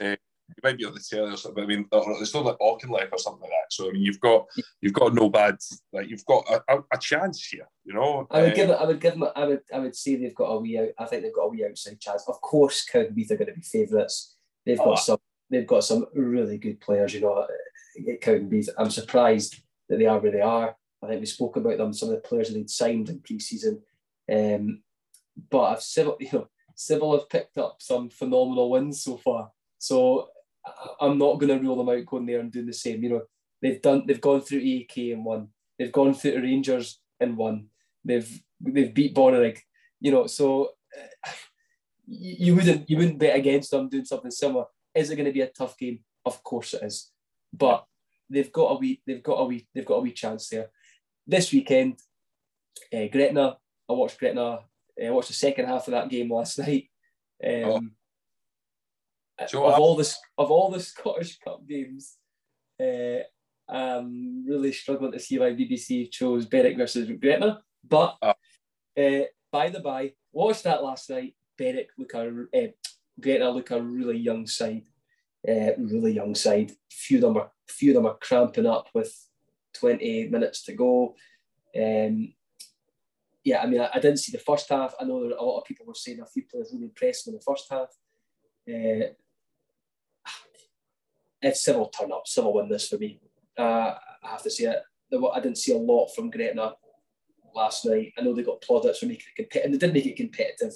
Speaker 1: uh, uh, might be able to tell or something. But I mean, it's not like Auchinleck or something like that. So I mean, you've got you've got no bad like you've got a, a, a chance here. You know,
Speaker 2: I would um, give. I would give them. I would. I would say they've got a wee out. I think they've got a wee outside chance. Of course, Cowdenbeath are going to be favourites. They've got oh. some. They've got some really good players. You know, at Cowdenbeath. I'm surprised that they are where they are. I think we spoke about them. Some of the players that they'd signed in pre-season. Um, but I've Civil, *laughs* you know, Civil have picked up some phenomenal wins so far. So I'm not going to rule them out going there and doing the same. You know, they've done, they've gone through AEK and won. They've gone through the Rangers and won. They've they've beat Bonnyrigg. You know, so *sighs* uh, you wouldn't you wouldn't bet against them doing something similar. Is it going to be a tough game? Of course it is, but they've got a wee they've got a wee they've got a wee chance there. This weekend, uh, Gretna. I watched Gretna. I watched the second half of that game last *laughs* night. Um, oh of all the of all the *laughs* Scottish Cup games, uh, I'm really struggling to see why BBC chose Berwick versus Gretna. But uh, by the by, watched that last night. Berwick look a uh, Gretna look a really young side, uh, really young side. Few of them are few of them are cramping up with 20 minutes to go. Um, yeah, I mean, I, I, didn't see the first half. I know a lot of people were saying a few players really impressed in the first half. Uh, if Civil turn up, Civil win this for me. Uh, I have to say it. I didn't see a lot from Gretna last night. I know they got plaudits for making it competitive, and they did make it competitive.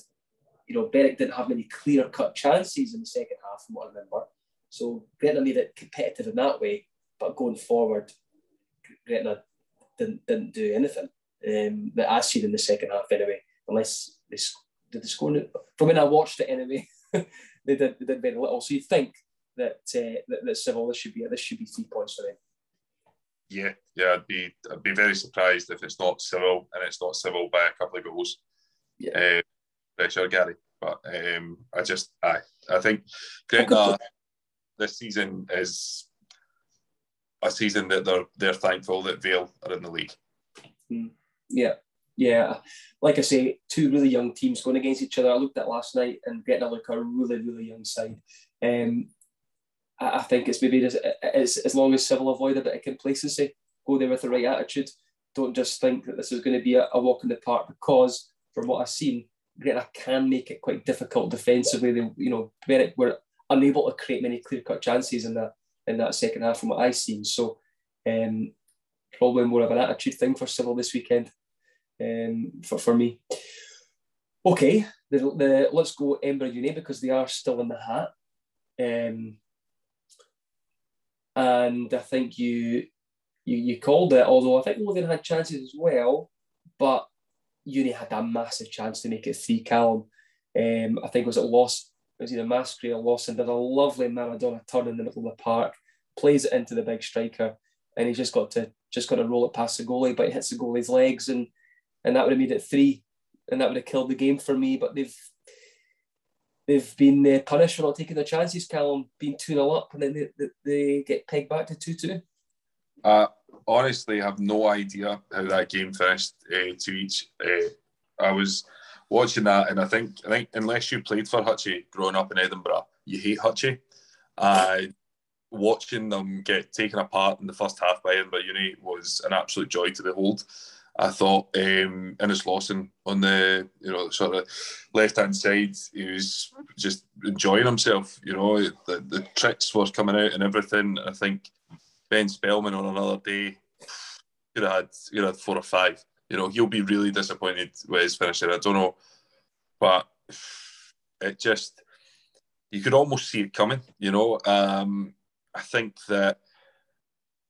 Speaker 2: You know, Berwick didn't have many clear cut chances in the second half, from what I remember. So Gretna made it competitive in that way, but going forward, Gretna didn't didn't do anything um, that I seen in the second half anyway. Unless they did they score from when I watched it anyway, *laughs* they did they did very little. So you think that uh, that, that Civil this should be this should be three points for them.
Speaker 1: Yeah, yeah, I'd be I'd be very surprised if it's not Civil and it's not Civil by a couple of goals. Yeah, uh, sure, Gary. But um, I just I I think Gretna this season is a season that they're they're thankful that Vale are in the league.
Speaker 2: Mm. Yeah, yeah. Like I say, two really young teams going against each other. I looked at last night and Gretna look at a really really young side. Um, I think it's maybe just, as, as long as Civil avoid a bit of complacency, go there with the right attitude. Don't just think that this is going to be a, a walk in the park because, from what I've seen, Gretna can make it quite difficult defensively. They, you know, Berwick were unable to create many clear cut chances in that in that second half from what I've seen. So, um, probably more of an attitude thing for Civil this weekend, um, for for me. Okay, the, the let's go Edinburgh Uni because they are still in the hat. Um, and I think you you you called it. Although I think Lothian had chances as well, but Uni had a massive chance to make it three. Callum, um, I think it was at Loss. It was either Maskery or Lawson did a lovely Maradona turn in the middle of the park, plays it into the big striker, and he's just got to just got to roll it past the goalie, but he hits the goalie's legs, and and that would have made it three, and that would have killed the game for me. But they've they've been uh, punished for not taking their chances. Callum being 2 0 up and then they, they, they get pegged back to 2 2.
Speaker 1: Uh, honestly, I have no idea how that game finished uh, to each. Uh, I was watching that, and I think I think unless you played for Hutchie growing up in Edinburgh, you hate Hutchie. Uh, watching them get taken apart in the first half by Edinburgh Uni was an absolute joy to behold. I thought um, Innes Lawson on the you know sort of left hand side, he was just enjoying himself. You know, the, the tricks were coming out and everything. I think Ben Spellman on another day could have had you know four or five. You know, he'll be really disappointed with his finishing. I don't know, but it just you could almost see it coming. You know, um, I think that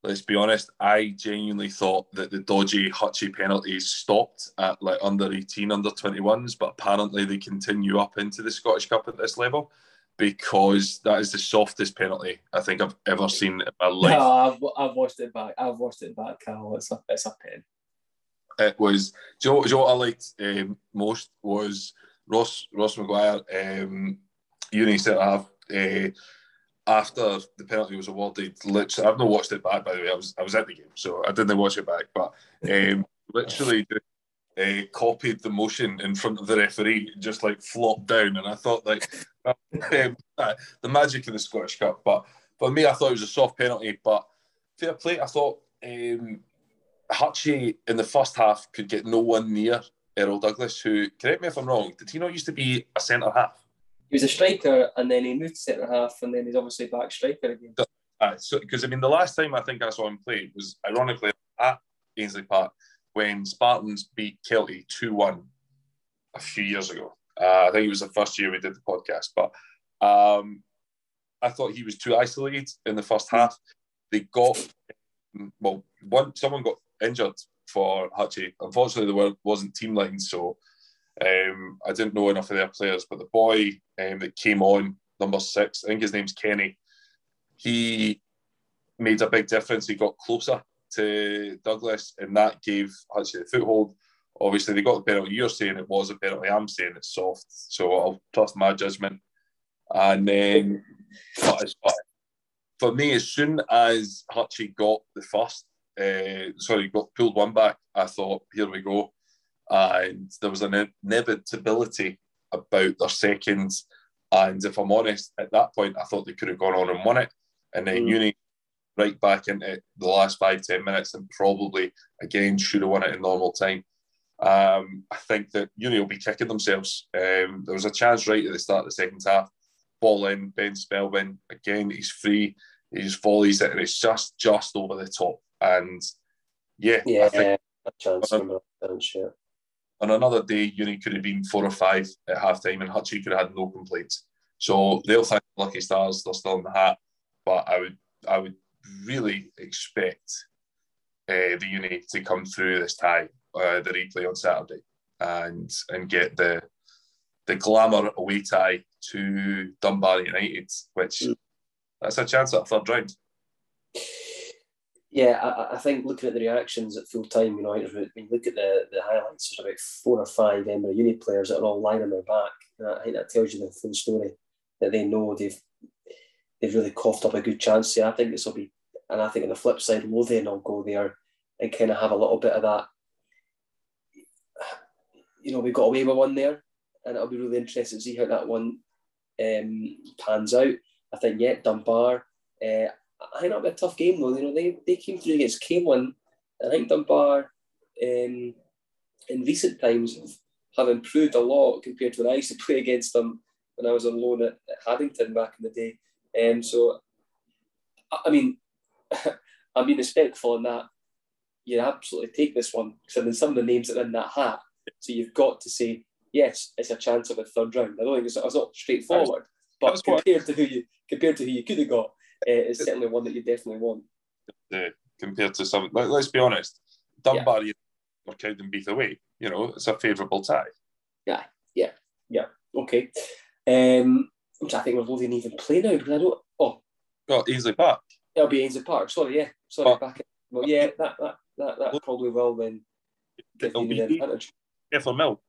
Speaker 1: let's be honest, I genuinely thought that the dodgy Hutchie penalties stopped at like under 18, under 21s, but apparently they continue up into the Scottish Cup at this level because that is the softest penalty I think I've ever seen in my life.
Speaker 2: No, I've, I've watched it back. I've watched it back, Carl. It's a, it's a pen.
Speaker 1: It was. Do you know, do you know what I liked um, most was Ross Ross McGuire, um, uni centre half. Uh, after the penalty was awarded, literally, I've not watched it back by the way. I was I was at the game, so I didn't watch it back. But um, *laughs* literally, uh, copied the motion in front of the referee, just like flopped down, and I thought like *laughs* um, the magic of the Scottish Cup. But for me, I thought it was a soft penalty. But fair play, I thought um, Hutchie in the first half could get no one near Errol Douglas, who correct me if I'm wrong, did he not used to be a centre half?
Speaker 2: He was a striker, and then he moved to centre half, and then he's obviously back striker again.
Speaker 1: Uh, so, because I mean, the last time I think I saw him play was ironically at Ainslie Park when Spartans beat Kelty 2 1 a few years ago. Uh, I think it was the first year we did the podcast, but um, I thought he was too isolated in the first half. They got, well, one someone got injured for Hutchie. Unfortunately, there wasn't team lines, so um, I didn't know enough of their players. But the boy um, that came on, number six, I think his name's Kenny, he made a big difference. He got closer to Douglas, and that gave Hutchie the foothold. Obviously, they got the penalty. You're saying it was a penalty. I'm saying it's soft, so I'll trust my judgment. And then, for me, as soon as Hutchie got the first, uh, sorry, got pulled one back, I thought, here we go. And there was an inevitability about their second. And if I'm honest, at that point, I thought they could have gone on and won it. And then mm. Uni right back into the last five, ten minutes and probably again should have won it in normal time. Um, I think that Uni will be kicking themselves. Um, there was a chance right at the start of the second half. Ball in, Ben Spelvin, again, he's free. He's volleys it and it's just just over the top. And yeah,
Speaker 2: yeah, I think a chance on, yeah.
Speaker 1: On another day, Uni could have been four or five at half time and Hutchie could have had no complaints. So they'll thank Lucky Stars, they're still in the hat. But I would I would really expect uh, the Uni to come through this tie, uh, the replay on Saturday, and and get the the glamour away tie to Dunbar United, which mm. that's a chance at a third round.
Speaker 2: Yeah, I, I, think looking at the reactions at full time, you know, when you look at the, the highlights, there's about four or five Edinburgh Uni players that are all lying on their back. I think that tells you the full story that they know they've they've really coughed up a good chance. Yeah, I think this will be, and I think on the flip side, Lothian will go there and kind of have a little bit of that. You know, we got away with one there, and it'll be really interesting to see how that one um, pans out. I think yet yeah, Dunbar. Uh, I think that'll be a tough game though. You know, they, they came through against Camelon. I think Dunbar um, in recent times have improved a lot compared to when I used to *laughs* play against them when I was on loan at, at Haddington back in the day. Um, so, I mean, *laughs* I'm being respectful in that you absolutely take this one because then some of the names that are in that hat. So you've got to say, yes, it's a chance of a third round. I don't think it's, it's not straightforward, but compared to who you compared to who you could have got, *laughs* it's certainly one that you definitely want.
Speaker 1: Yeah, compared to some, let, us be honest, Dunbar yeah. or Cowdenbeath away, you know, it's a favourable tie.
Speaker 2: Yeah, yeah, yeah. Okay. Um, to think where Lothian even play now because I don't. Oh,
Speaker 1: oh Ainslie Park.
Speaker 2: It'll be Ainslie Park. Sorry, yeah, sorry. But, back. Well, yeah, that that that, that probably will then you the advantage.
Speaker 1: Careful, Mill.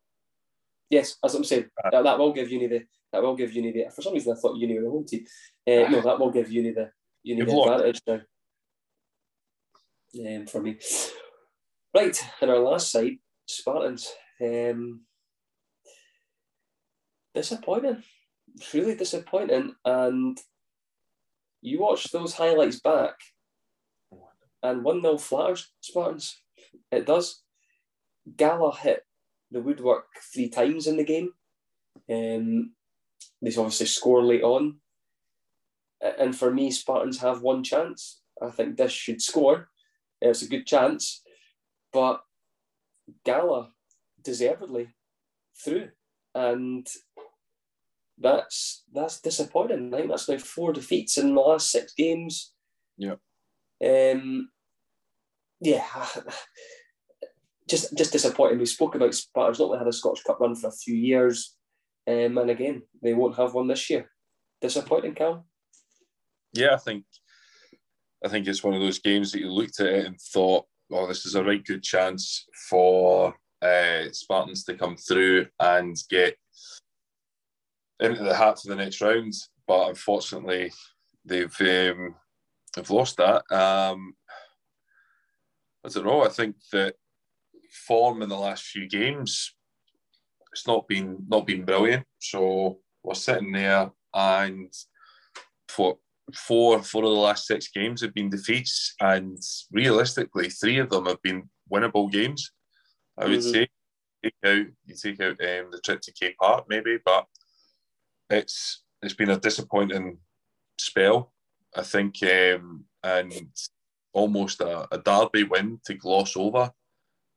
Speaker 2: Yes, as I'm saying, uh, that, that will give Uni the that will give Uni the. For some reason, I thought Uni were home team. Uh, no, that will give Uni the Uni the advantage now. Um, for me, right. And our last side, Spartans. Um, disappointing, really disappointing. And you watch those highlights back, and 1 0 flatters Spartans. It does. Gala hit the woodwork three times in the game. Um, they obviously score late on. And for me, Spartans have one chance. I think this should score. It's a good chance. But Gala deservedly through. And that's that's disappointing. I think that's now four defeats in the last six games.
Speaker 1: Yeah.
Speaker 2: Um, yeah, *laughs* just just disappointing. We spoke about Spartans not only had a Scottish Cup run for a few years, um, and again they won't have one this year. Disappointing, Cal.
Speaker 1: Yeah, I think I think it's one of those games that you looked at it and thought well, this is a right good chance for uh, Spartans to come through and get into the hat for the next round. But unfortunately, they've um, they've lost that. Um, I don't know. I think that form in the last few games it's not been not been brilliant. So we're sitting there and for four four of the last six games have been defeats, and realistically, three of them have been winnable games. I would mm-hmm. say take out you take out um, the trip to Cape Park maybe, but it's it's been a disappointing spell. I think, um, and almost a, a derby win to gloss over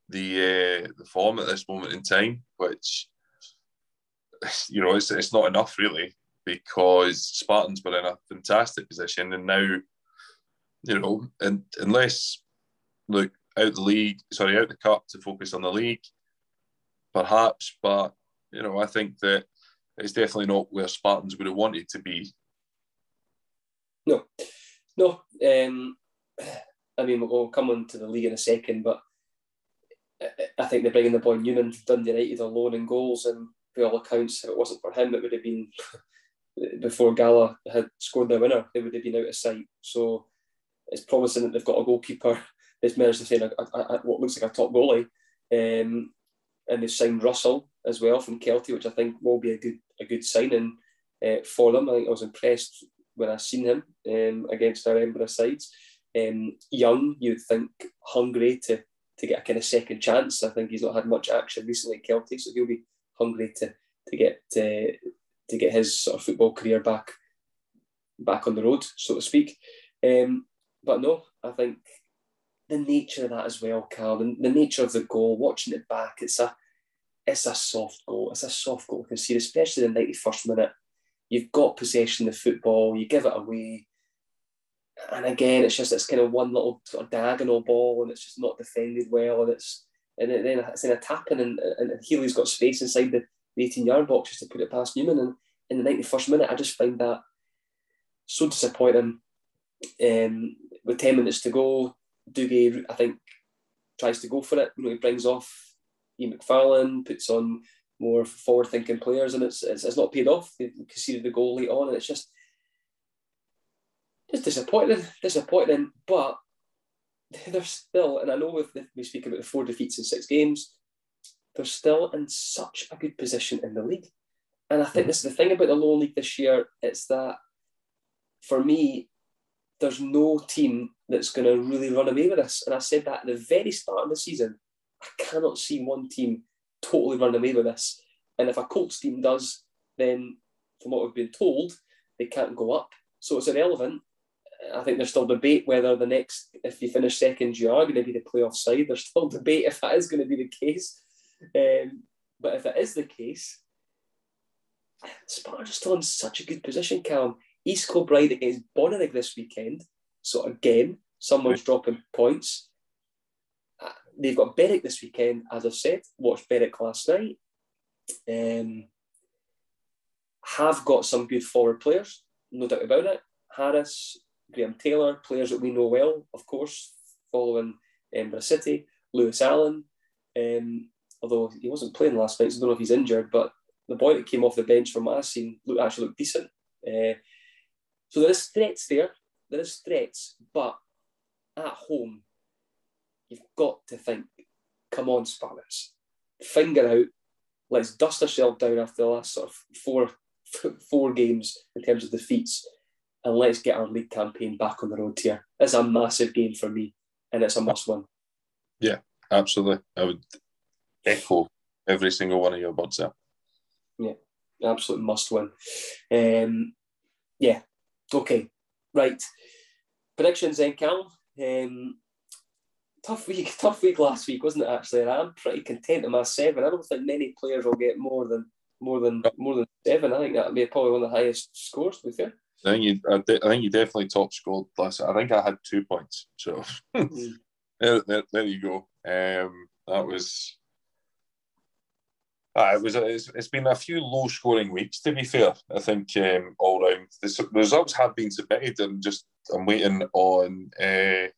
Speaker 1: the uh, the form at this moment in time, which *sighs* you know it's, it's not enough really because Spartans were in a fantastic position, and now you know, and unless look out the league, sorry, out the cup to focus on the league, perhaps, but you know, I think that it's definitely not where Spartans would have wanted to be.
Speaker 2: No, no. Um, I mean, we'll come on to the league in a second, but I think they're bringing the boy Newman from Dundee United alone in goals, and by all accounts, if it wasn't for him, it would have been before Gala had scored their winner, they would have been out of sight. So it's promising that they've got a goalkeeper that's managed to a, what looks like a top goalie. Um, and they've signed Russell as well from Kelty, which I think will be a good a good signing uh, for them. I think I was impressed when I seen him um, against our Edinburgh sides. Um, young, you'd think hungry to to get a kind of second chance. I think he's not had much action recently at Kelty, so he'll be hungry to to get uh, to get his sort of football career back back on the road, so to speak. Um, but no, I think the nature of that as well, Carl, and the nature of the goal, watching it back, it's a it's a soft goal. It's a soft goal to see, especially the 91st minute. You've got possession of the football, you give it away. And again, it's just it's kind of one little sort of diagonal ball and it's just not defended well. And it's and then it's in a tapping and, and Healy's got space inside the, the 18 yard box just to put it past Newman. And in the 91st minute, I just find that so disappointing. Um, with 10 minutes to go, Dougie, I think, tries to go for it. You know, he brings off Ian McFarlane, puts on more forward-thinking players, and it's, it's, it's not paid off. They conceded the goal late on, and it's just just disappointing, disappointing. But *laughs* they're still, and I know if we speak about the four defeats in six games, they're still in such a good position in the league. And I think mm-hmm. this is the thing about the lower league this year. It's that for me, there's no team that's going to really run away with this. And I said that at the very start of the season. I cannot see one team totally run away with this. And if a Colts team does, then from what we've been told, they can't go up. So it's irrelevant. I think there's still debate whether the next, if you finish second, you are going to be the playoff side. There's still *laughs* debate if that is going to be the case. Um, but if it is the case, Sparta are still in such a good position, Callum. East Kilbride against Bonnyrigg this weekend. So again, someone's dropping points. Uh, they've got Berwick this weekend, as I've said. Watched Berwick last night. Um, have got some good forward players, no doubt about it. Harris, Graham Taylor, players that we know well, of course, following Edinburgh City. Lewis Allen, um, although he wasn't playing last night, so I don't know if he's injured, but the boy that came off the bench from my scene looked, actually looked decent. Uh, so there is threats there. There is threats, but at home, you've got to think, come on, Spartans, finger out. Let's dust ourselves down after the last sort of four *laughs* four games in terms of defeats, and let's get our league campaign back on the road here. It's a massive game for me, and it's a must win.
Speaker 1: Yeah, absolutely. I would echo every single one of your words there.
Speaker 2: Yeah, absolute must win. Um, yeah, okay, right. Predictions then, Cal. Um, tough week, *laughs* tough week last week, wasn't it? Actually, and I'm pretty content with my seven. I don't think many players will get more than more than more than seven. I think that'd be probably one of the highest scores. To be fair.
Speaker 1: I think you, I, de- I think you definitely top scored last. I think I had two points. So *laughs* mm. there, there, there, you go. Um, that was uh, it was it's, it's been a few low scoring weeks to be fair. I think um, all round the, the, results have been submitted and just I'm waiting on uh,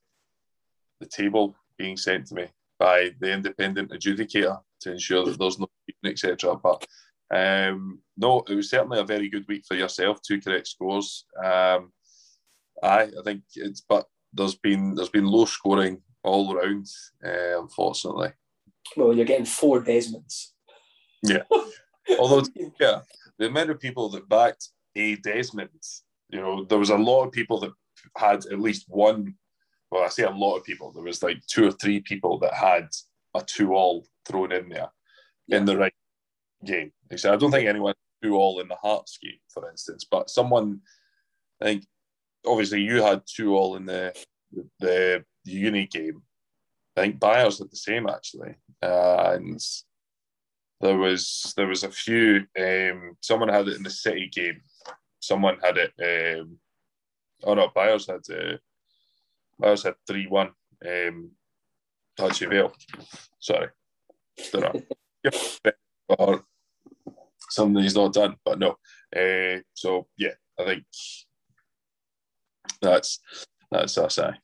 Speaker 1: the table being sent to me by the independent adjudicator to ensure that there's no etc. But um, no, it was certainly a very good week for yourself. Two correct scores. Um, I I think it's but there's been there's been low scoring all around, uh, unfortunately.
Speaker 2: Well, you're getting four Desmonds.
Speaker 1: Yeah. *laughs* Although, yeah, the amount of people that backed a Desmond, you know, there was a lot of people that had at least one. Well, I say a lot of people. There was like two or three people that had a two-all thrown in there yeah. in the right game. I don't think anyone two all in the Hearts game, for instance, but someone, I think, obviously you had two all in the the, the uni game. I think Byers had the same actually, uh, and there was there was a few. Um, someone had it in the City game. Someone had it. Um, oh no, Byers had uh, Byers had three one. Um, Vale. Sorry, don't know. *laughs* something he's not done, but no. Uh, so yeah, I think that's that's us. I.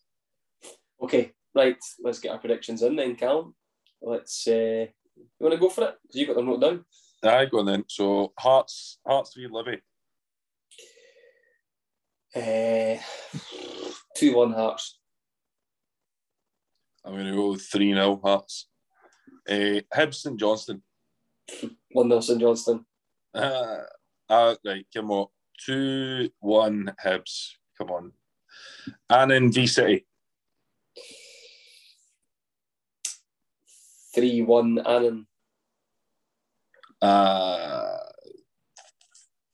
Speaker 2: Okay, right. Let's get our predictions in then, Callum. Let's. Uh, you want to go for it? Because you got them wrote down.
Speaker 1: I go on then. So Hearts, Hearts v Livy.
Speaker 2: Uh, two one Hearts.
Speaker 1: I'm going to go three 0 Hearts. Uh, Hibs St Johnstone. *laughs*
Speaker 2: One 0 St Johnstone.
Speaker 1: Uh, uh, right, come on. Two one Hibs. Come on. Annan v City.
Speaker 2: 3 1 Annan.
Speaker 1: Uh,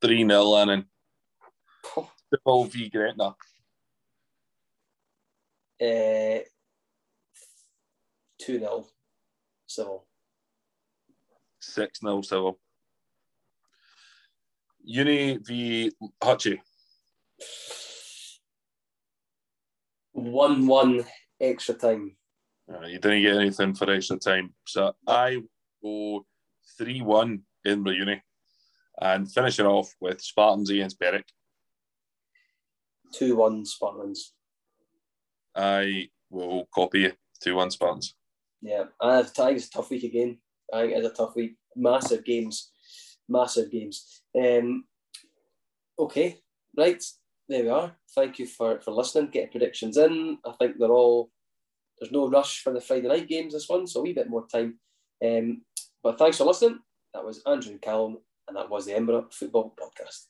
Speaker 1: 3 0 Annan. Civil v Gretna.
Speaker 2: Uh, 2 0 Civil.
Speaker 1: 6 0 Civil. Uni v Hutchie.
Speaker 2: 1 1 extra time.
Speaker 1: Uh, you didn't get anything for extra time. So I go 3 1 in the Uni and finish it off with Spartans against Berwick.
Speaker 2: 2 1 Spartans.
Speaker 1: I will copy you 2 1 Spartans.
Speaker 2: Yeah, I think it's a tough week again. I think it's a tough week. Massive games. Massive games. Um, okay, right. There we are. Thank you for, for listening. Get predictions in. I think they're all there's no rush for the Friday night games this one, so a wee bit more time. Um, but thanks for listening. That was Andrew and Callum, and that was the Edinburgh Football Podcast.